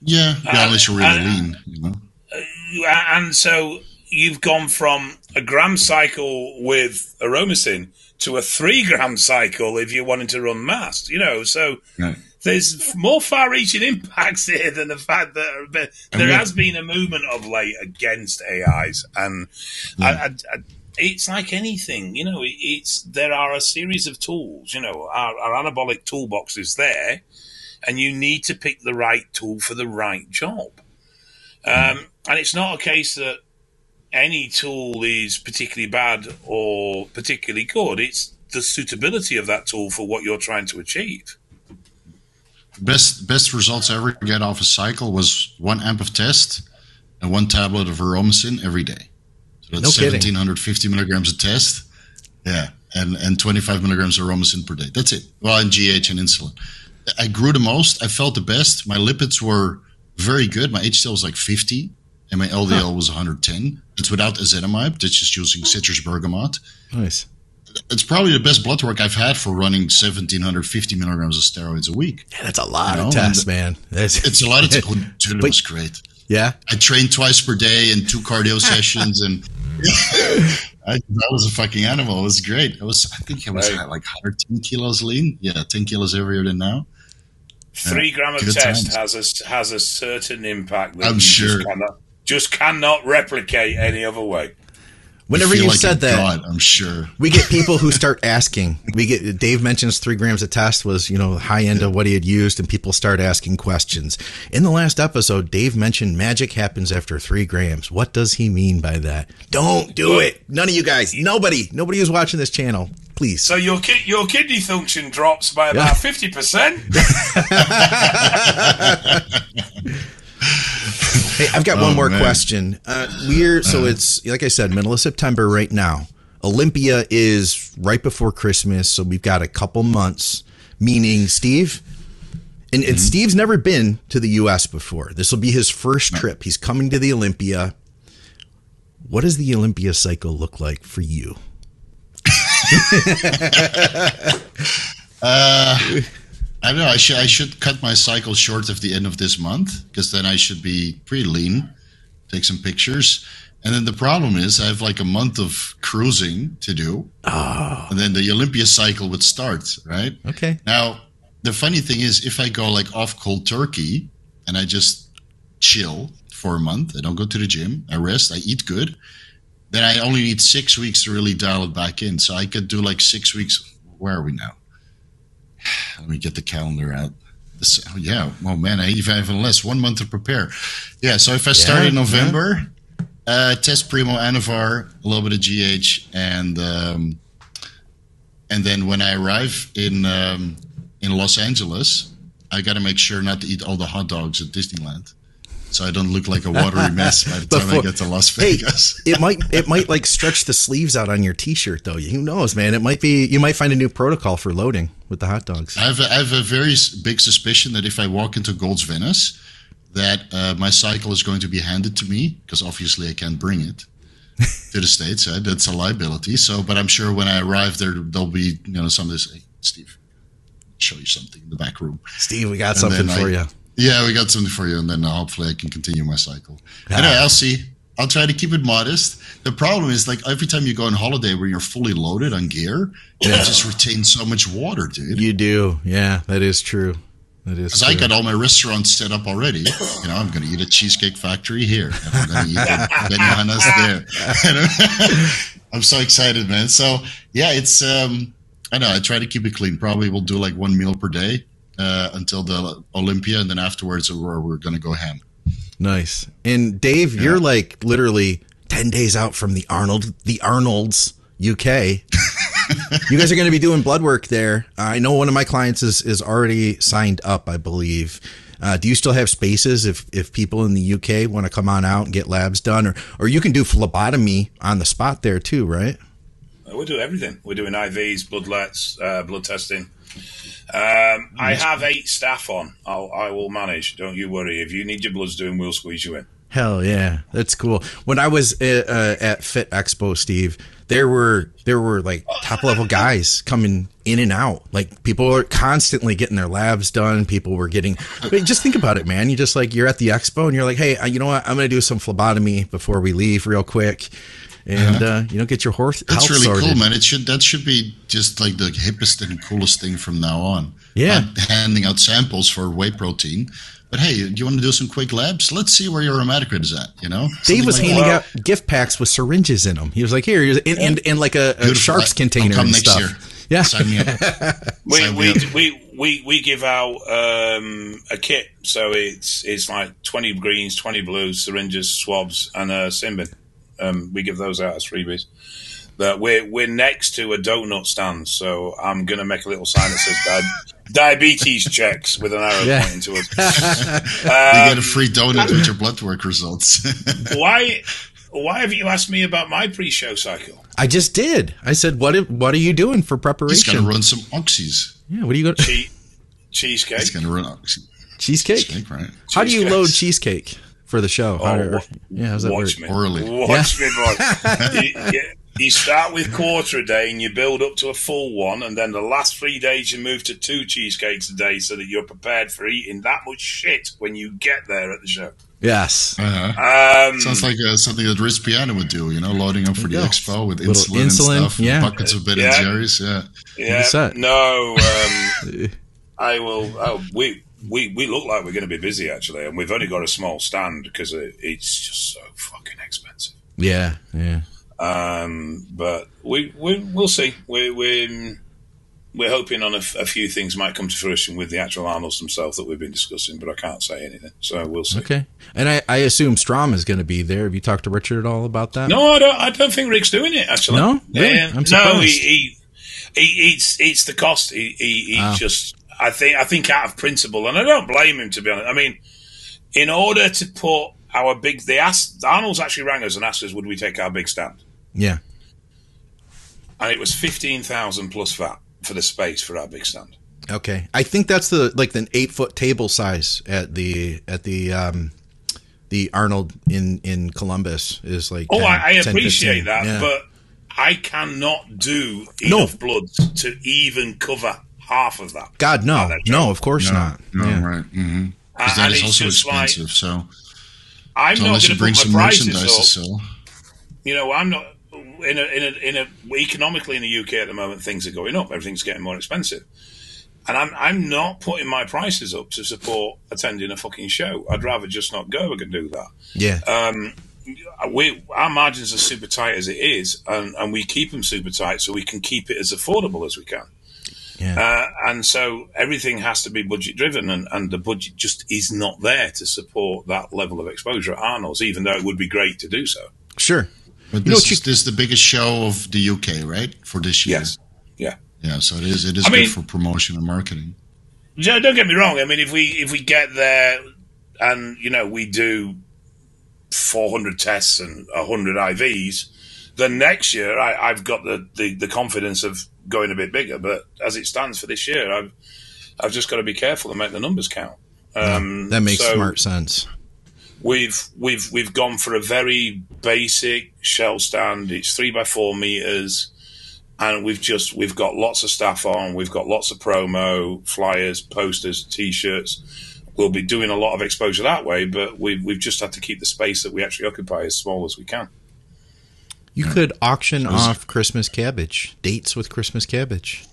Yeah, yeah unless you're really lean, you know uh, and so you've gone from a gram cycle with aromasin to a three gram cycle if you're wanting to run mass. You know, so Right. There's more far-reaching impacts here than the fact that there has been a movement of late against AIs, and I, I, I, it's like anything, you know. It, it's there are a series of tools, you know. Our, our anabolic toolbox is there, and you need to pick the right tool for the right job. Um, and it's not a case that any tool is particularly bad or particularly good. It's the suitability of that tool for what you're trying to achieve. Best best results I ever get off a cycle was one amp of test and one tablet of aromasin every day. So that's No kidding. 1750 milligrams of test. Yeah. And, and 25 milligrams of aromasin per day. That's it. Well, and GH and insulin. I grew the most. I felt the best. My lipids were very good. My HDL was like 50 and my LDL was 110. It's without ezetimibe. That's just using citrus bergamot. Nice. It's probably the best blood work I've had for running 1750 milligrams of steroids a week. Yeah, that's a lot You know, of tests, and- man. That's, It's a lot of t- oh, dude, it was great. yeah. I trained twice per day and two cardio sessions, and I, that was a fucking animal. It was great. I was, I think I was Right. like 110 kilos lean. Yeah, 10 kilos heavier than now. Three gram of test times. has a has a certain impact that I'm you sure. just cannot just cannot replicate any other way. Whenever you like said that, god, I'm sure. we get people who start asking. We get Dave mentions three grams of test was you know high end of what he had used, and people start asking questions. In the last episode, Dave mentioned magic happens after three grams. What does he mean by that? Don't do it. None of you guys. Nobody. Nobody who's watching this channel. Please. So your ki- your kidney function drops by about fifty percent. Hey, I've got one Oh, more man. question. Uh, we're so uh-huh. it's like I said, middle of September right now. Olympia is right before Christmas, so we've got a couple months. Meaning, Steve, and, and mm-hmm. Steve's never been to the U.S. before. This will be his first trip. He's coming to the Olympia. What does the Olympia cycle look like for you? Uh, I don't know. I should I should cut my cycle short of the end of this month because then I should be pretty lean. Take some pictures, and then the problem is I have like a month of cruising to do, ah. and then the Olympia cycle would start. Right Okay. now, the funny thing is, if I go like off cold turkey and I just chill for a month, I don't go to the gym, I rest, I eat good, then I only need six weeks to really dial it back in. So I could do like six weeks. Where are we now? Let me get the calendar out. This, oh, yeah. Oh man, I even have less. One month to prepare. Yeah. So if I start Yeah, in November, uh, test Primo Anavar, a little bit of GH, and um, and then when I arrive in um, in Los Angeles, I got to make sure not to eat all the hot dogs at Disneyland, so I don't look like a watery mess by the time I get to Las Vegas. Hey, it might it might like stretch the sleeves out on your T-shirt though. Who knows, man? It might be you might find a new protocol for loading with the hot dogs. I have a, I have a very big suspicion that if I walk into Gold's Venice, that uh, my cycle is going to be handed to me because obviously I can't bring it to the states. Right? That's a liability. So, but I'm sure when I arrive there, there'll be you know some of this. Hey, Steve, show you something in the back room. Steve, we got And something for I- you. Yeah, we got something for you, and then uh, hopefully I can continue my cycle. Anyway, I'll see. I'll try to keep it modest. The problem is, like every time you go on holiday where you're fully loaded on gear, you just retain so much water, dude. You do, yeah, that is true. That is. Because I got all my restaurants set up already. You know, I'm going to eat at Cheesecake Factory here. And I'm going to eat at Benihana's there. I'm so excited, man. So yeah, it's um, I know I try to keep it clean. Probably we'll do like one meal per day uh, until the Olympia, and then afterwards we're, we're going to go ham. nice. And Dave, you're like literally ten days out from the Arnold, the Arnold's UK. you guys are going to be doing blood work there. I know one of my clients is is already signed up, I believe. Uh, do you still have spaces if if people in the UK want to come on out and get labs done, or or you can do phlebotomy on the spot there too, right? Uh, We do everything. We're doing IVs, bloodlets, uh, blood testing. Um, I have eight staff on. I'll, I will manage. Don't you worry. If you need your bloods doing, we'll squeeze you in. Hell yeah, that's cool. When I was uh, uh, at Fit Expo, Steve, there were there were like top level guys coming in and out. Like people are constantly getting their labs done. People were getting. But just think about it, man. You just like you're at the expo and you're like, hey, you know what? I'm gonna do some phlebotomy before we leave, real quick. And uh, you know get your horse. That's really sorted. cool, man. It should that should be just like the hippest and coolest thing from now on. Yeah. Not handing out samples for whey protein, but hey, do you want to do some quick labs? Let's see where your hematocrit is at. You know, Dave Something was like handing Well- out gift packs with syringes in them. He was like, "Here, here's- and, and, and like a, a Beautiful. sharps I'll container come and next stuff." year. Yeah, Sign me up. We Sign me we, up. we we we give out um, a kit, so it's it's like twenty greens, twenty blues, syringes, swabs, and a Simbin. Um, we give those out as freebies. But we're we're next to a donut stand, so I'm gonna make a little sign that says di- diabetes checks with an arrow Yeah. pointing to us. you get Um, a free donut with your blood work results. why why have you asked me about my pre-show cycle? I just did. I said, "What? What are you doing for preparation?" He's gonna run some oxys. yeah, what are you go? Che- cheesecake. He's going to run oxy. cheesecake. Cheesecake, right? How do you load cheesecake for the show? Oh, do- wa- yeah, how's that Watch work? me. Orally. Watch me, boy. you, you, you start with quarter a day and you build up to a full one, and then the last three days you move to two cheesecakes a day so that you're prepared for eating that much shit when you get there at the show. Yes. Uh-huh. Um, Sounds like uh, something that Riz Piano would do, you know, loading up for the go. expo with insulin, insulin, and stuff, and yeah. buckets of Ben Yeah. and Jerry's. Yeah, yeah, no, um, I will. Oh, we we we look like we're going to be busy actually, and we've only got a small stand because it, it's just so fucking expensive. Yeah. Yeah. Um, but we, we we'll see. We're we're, we're hoping on a, f- a few things might come to fruition with the actual Arnolds themselves that we've been discussing, but I can't say anything. So we'll see. Okay. And I, I assume Strom is going to be there. Have you talked to Richard at all about that? No, I don't. I don't think Rick's doing it. Actually, No? Really? Um, I'm no. He, he, he, it's it's the cost. He, he, he Ah. just. I think. I think out of principle, and I don't blame him to be honest. I mean, in order to put our big, they asked Arnold's actually rang us and asked us, would we take our big stand? Yeah. And it was fifteen thousand plus VAT for the space for our big stand. Okay. I think that's the like the eight foot table size at the at the um the Arnold in in Columbus is like. Oh, 10, I, I 10, appreciate 15. that, Yeah. but I cannot do No. enough blood to even cover half of that. God no, no, of course no, not. no, Yeah. right? Mm-hmm. Uh, Because that and is it's also just like- expensive. so, I'm so not unless going you to bring some merchandise prices to up. sell, You know, I'm not in a, in a in a economically in the UK at the moment. Things are going up. Everything's getting more expensive, and I'm I'm not putting my prices up to support attending a fucking show. I'd rather just not go. I can do that. Yeah. um, we our margins are super tight as it is, and, and we keep them super tight so we can keep it as affordable as we can. Yeah. Uh, and so everything has to be budget driven, and, and the budget just is not there to support that level of exposure at Arnold's, even though it would be great to do so. Sure. but You know this what is this is the biggest show of the UK, right? For this year, Yes. Yeah. yeah. So it is it is I good mean- for promotion and marketing. Joe, don't get me wrong. I mean, if we if we get there and you know we do 400 tests and 100 IVs, then next year I, I've got the, the the confidence of going a bit bigger. But as it stands for this year, I've I've just got to be careful and make the numbers count. Um, That makes so smart sense. We've we've we've gone for a very basic shell stand. It's three by four meters, and we've just we've got lots of staff on. We've got lots of promo flyers, posters, t-shirts. We'll be doing a lot of exposure that way, but we've we've just had to keep the space that we actually occupy as small as we can. You could auction Those- off Christmas cabbage. Dates with Christmas cabbage.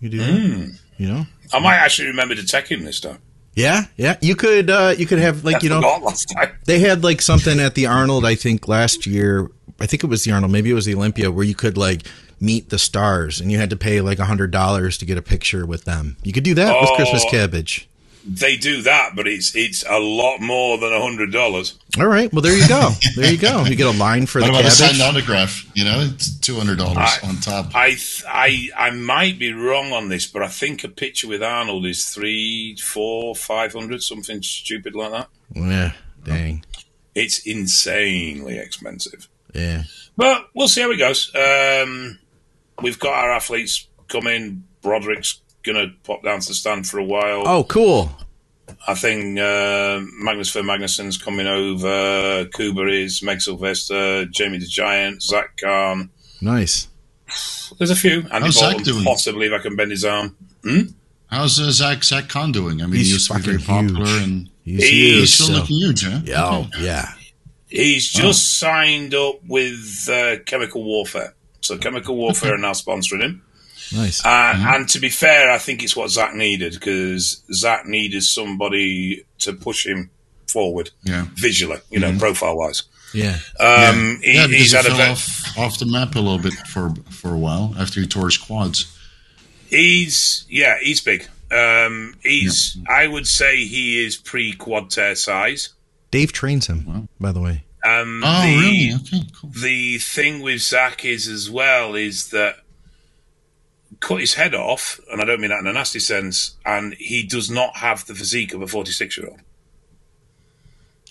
You do that? Mm. You know? I might actually remember to take him this time. Yeah, yeah. You could uh you could have like I you know last time. they had like something at the Arnold I think last year. I think it was the Arnold, maybe it was the Olympia where you could like meet the stars and you had to pay like a hundred dollars to get a picture with them. You could do that with Oh. Christmas cabbage. They do that, but it's it's a lot more than a hundred dollars. All right. Well there you go. There you go. You get a line for What the about a signed autograph? You know, it's two hundred dollars on top. I th- I I might be wrong on this, but I think a picture with Arnold is three, four, five hundred, something stupid like that. Yeah. Dang. It's insanely expensive, Yeah. but we'll see how it goes. Um, we've got our athletes coming. Broderick's gonna pop down to the stand for a while. Oh, cool. I think uh, Magnus for Magnuson's coming over. Kuba is Meg Sylvester, Jamie the Giant, Zach Khan. Nice. There's a few. Andy How's Zach doing? possibly if I can bend his arm. How's uh, Zach Zach Khan doing? I mean, He's he used to be very popular, huge. and He's He's huge. he's still so- looking huge, huh? Yeah, oh, yeah. He's just signed up with uh, Chemical Warfare. So Chemical Warfare are now sponsoring him. Nice. Uh, And to be fair, I think it's what Zach needed because Zach needed somebody to push him forward Yeah. visually, you know, profile wise. yeah. Um, he, yeah, he's he had a ve- off, off the map a little bit for for a while after he tore his quads. He's yeah, he's big. Um, he's I would say he is pre quad tear size. Dave trains him, by the way. Um, Oh, the, really? Okay, cool. The thing with Zach is as well is that cut his head off, and I don't mean that in a nasty sense. And he does not have the physique of a forty-six-year-old.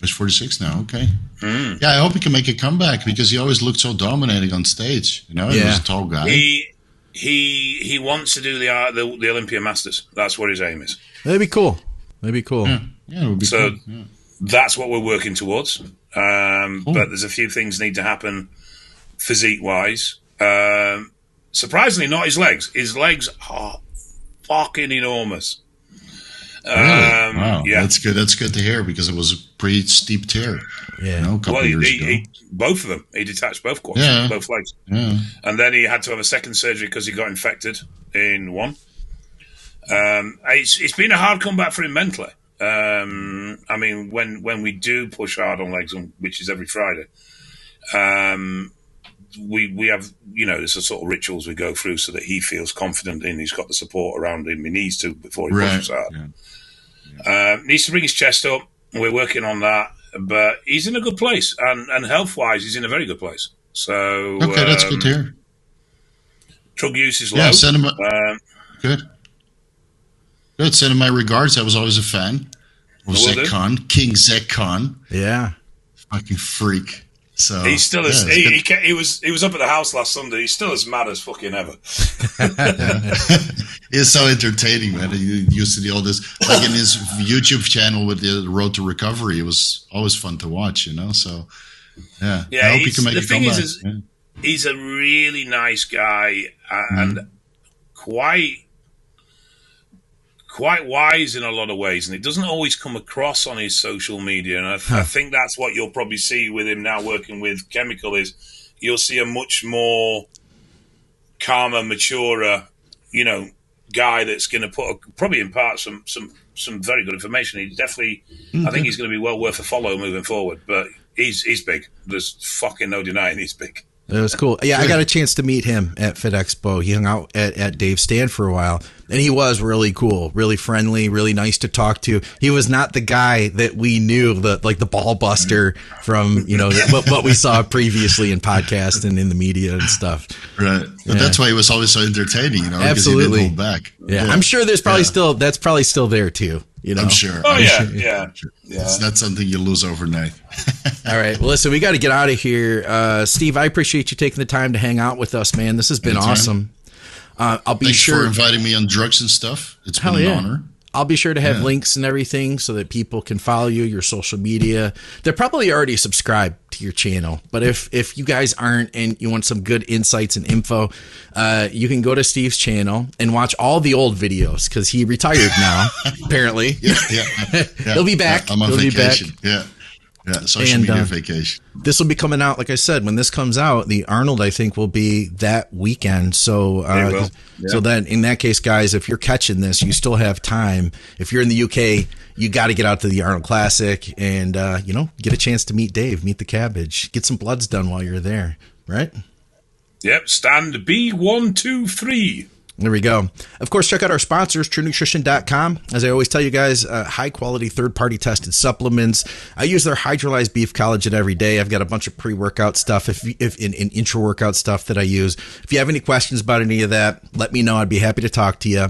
He's 46 now. Okay. Hmm. Yeah, I hope he can make a comeback because he always looked so dominating on stage. You know, he was a tall guy. He he he wants to do the uh, the, the Olympia Masters. That's what his aim is. That'd be cool. That'd be cool. yeah, yeah, it would be So- cool. Yeah. that's what we're working towards. Um, But there's a few things need to happen physique wise. Um, surprisingly, not his legs. His legs are fucking enormous. Really? Um, wow, yeah. that's good. That's good to hear because it was a pretty steep tear. Yeah. You know, a couple Well, he, years he, ago. he, both of them. He detached both quads, Yeah. both legs, yeah, and then he had to have a second surgery because he got infected in one. Um, it's it's been a hard comeback for him mentally. Um, I mean, when when we do push hard on legs, on, which is every Friday, um, we we have you know there's a sort of rituals we go through so that he feels confident in. He's got the support around him. He needs to before he right. pushes hard. Yeah. Uh, needs to bring his chest up. We're working on that, but he's in a good place, and and health wise, he's in a very good place. So Okay, that's um, good to hear. Drug use is low. Yeah, send him. A, um, good. Good. Send him my regards. I was always a fan of Will Khan, King Zach Khan, Yeah. fucking freak. So He's still as yeah, he, he, he was he was up at the house last Sunday. He's still as mad as fucking ever. It's so entertaining, man. He used to do all this, like in his YouTube channel with the Road to Recovery. It was always fun to watch, you know. So, yeah, Yeah, I hope he can make the a thing comeback. is- yeah. He's a really nice guy and mm-hmm. quite quite wise in a lot of ways, and it doesn't always come across on his social media. And I, I think that's what you'll probably see with him now working with Chemical is you'll see a much more calmer, maturer, you know, guy that's going to put a, probably impart some some some very good information. He definitely, hmm, I think he's going to be well worth a follow moving forward. But he's he's big. There's fucking no denying he's big. It was cool. Yeah, I got a chance to meet him at Fit Expo. He hung out at, at Dave's stand for a while, and he was really cool, really friendly, really nice to talk to. He was not the guy that we knew, the like the ball buster from you know what, what we saw previously in podcast and in the media and stuff. Right, but Yeah. that's why he was always so entertaining, you know, because he Absolutely. didn't hold back. Yeah, I'm sure there's probably Yeah. still that's probably still there too. You know, I'm sure. Oh I'm yeah, sure. yeah, It's not something you lose overnight. All right. Well, listen, we got to get out of here. Uh, Steve, I appreciate you taking the time to hang out with us, man. This has been Anytime. awesome. Uh, I'll be Thanks sure. for inviting me on drugs and stuff. It's Hell been an yeah. honor. I'll be sure to have Yeah. links and everything so that people can follow you, your social media. They're probably already subscribed to your channel, but if if you guys aren't and you want some good insights and info, uh, you can go to Steve's channel and watch all the old videos because he retired now. apparently, Yeah, yeah, yeah. He'll be back. Yeah, I'm on He'll be back. vacation. Yeah, yeah. Social And, media uh, vacation. this will be coming out. Like I said, when this comes out, the Arnold I think will be that weekend. So, uh, It will. so then in that case, guys, if you're catching this, you still have time. If you're in the UK, you got to get out to the Arnold Classic and uh, you know get a chance to meet Dave, meet the Cabbage, get some bloods done while you're there. Right. Yep, stand B one two three. There we go. Of course, check out our sponsors, truenutrition.com. As I always tell you guys, uh, high quality third party tested supplements. I use their hydrolyzed beef collagen every day. I've got a bunch of pre workout stuff, if, if in, in workout stuff that I use. If you have any questions about any of that, let me know. I'd be happy to talk to you.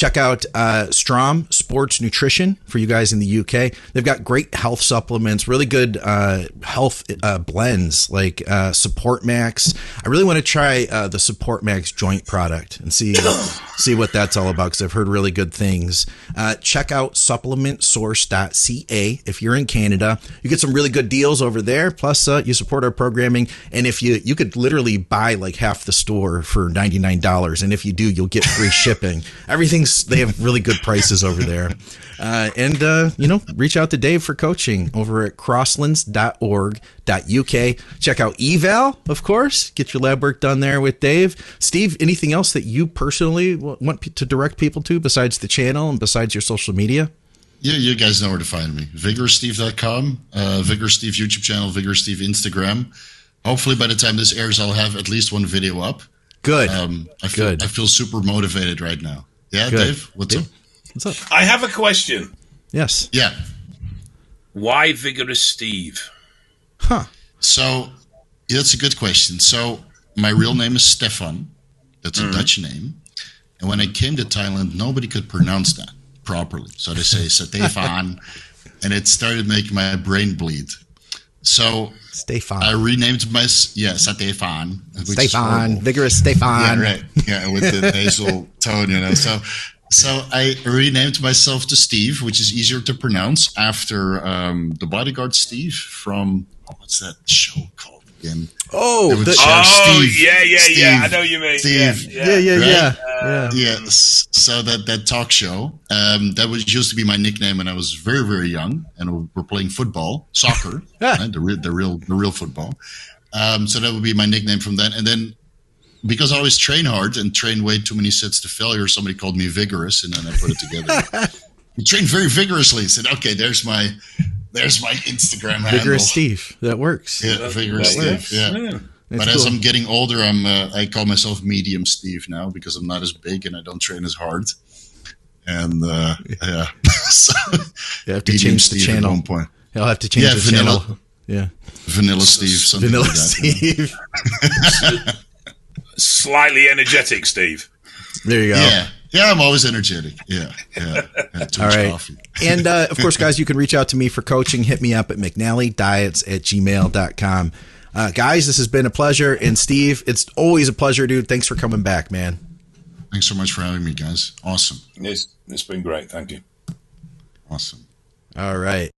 Check out uh, Strom Sports Nutrition for you guys in the UK. They've got great health supplements, really good uh, health uh, blends like uh, Support Max. I really want to try uh, the Support Max joint product and see see what that's all about because I've heard really good things. Uh, check out supplementsource.ca if you're in Canada. You get some really good deals over there. Plus, you support our programming, and if you you could literally buy like half the store for ninety nine dollars, and if you do, you'll get free shipping. Everything's they have really good prices over there. Uh, and uh, you know, reach out to Dave for coaching over at crosslands.org.uk. Check out eval, of course. Get your lab work done there with Dave. Steve, anything else that you personally want to direct people to besides the channel and besides your social media? Yeah, you guys know where to find me. VigorSteve.com, uh, Vigor Steve YouTube channel, VigorSteve Instagram. Hopefully, by the time this airs, I'll have at least one video up. Good. Um, I feel, Good. I feel super motivated right now. Yeah, Good. Dave, what's Dave? up? What's up? I have a question. Yes. Yeah. Why Vigorous Steve? Huh. So yeah, that's a good question. So my real name is Stefan. That's a mm-hmm. Dutch name. And when I came to Thailand, nobody could pronounce that properly. So they say Stefan, and it started making my brain bleed. So Stefan. I renamed my yeah Stefan. Stefan. Vigorous Stefan. Yeah, right. Yeah, with the nasal tone, you know. So, so I renamed myself to Steve, which is easier to pronounce after um, the bodyguard Steve from what's that show called again? Oh, the, oh, Steve. yeah, yeah, Steve. yeah. I know you mean. Steve. Yeah, yeah, yeah, Right? yeah. yeah. Yes. So that that talk show um, that was used to be my nickname when I was very very young, and we we're playing football, soccer, right? the real the real the real football. Um, so that would be my nickname from then, and then because I always train hard and train way too many sets to failure, somebody called me vigorous, and then I put it together. you train very vigorously. Said, okay, there's my there's my Instagram handle. Vigorous Steve. That works. Yeah, vigorous That Steve. works. Yeah. Yeah. But That's as. I'm getting older, I'm uh, I call myself medium Steve now because I'm not as big and I don't train as hard. And uh, yeah, so, You have to medium change the Steve at channel. one point. I'll have to change Yeah, the vanilla. channel. Yeah. Vanilla Steve, something Vanilla like that. Steve. Slightly energetic, Steve. There you go. Yeah, yeah, I'm always energetic. Yeah, yeah. yeah too All much right. coffee. and uh, of course, guys, you can reach out to me for coaching. Hit me up at McNallyDiets at gmail.com. Uh, guys, this has been a pleasure. And Steve, it's always a pleasure, dude. Thanks for coming back, man. Thanks so much for having me, guys. Awesome, It's, it's been great. Thank you. awesome. All right.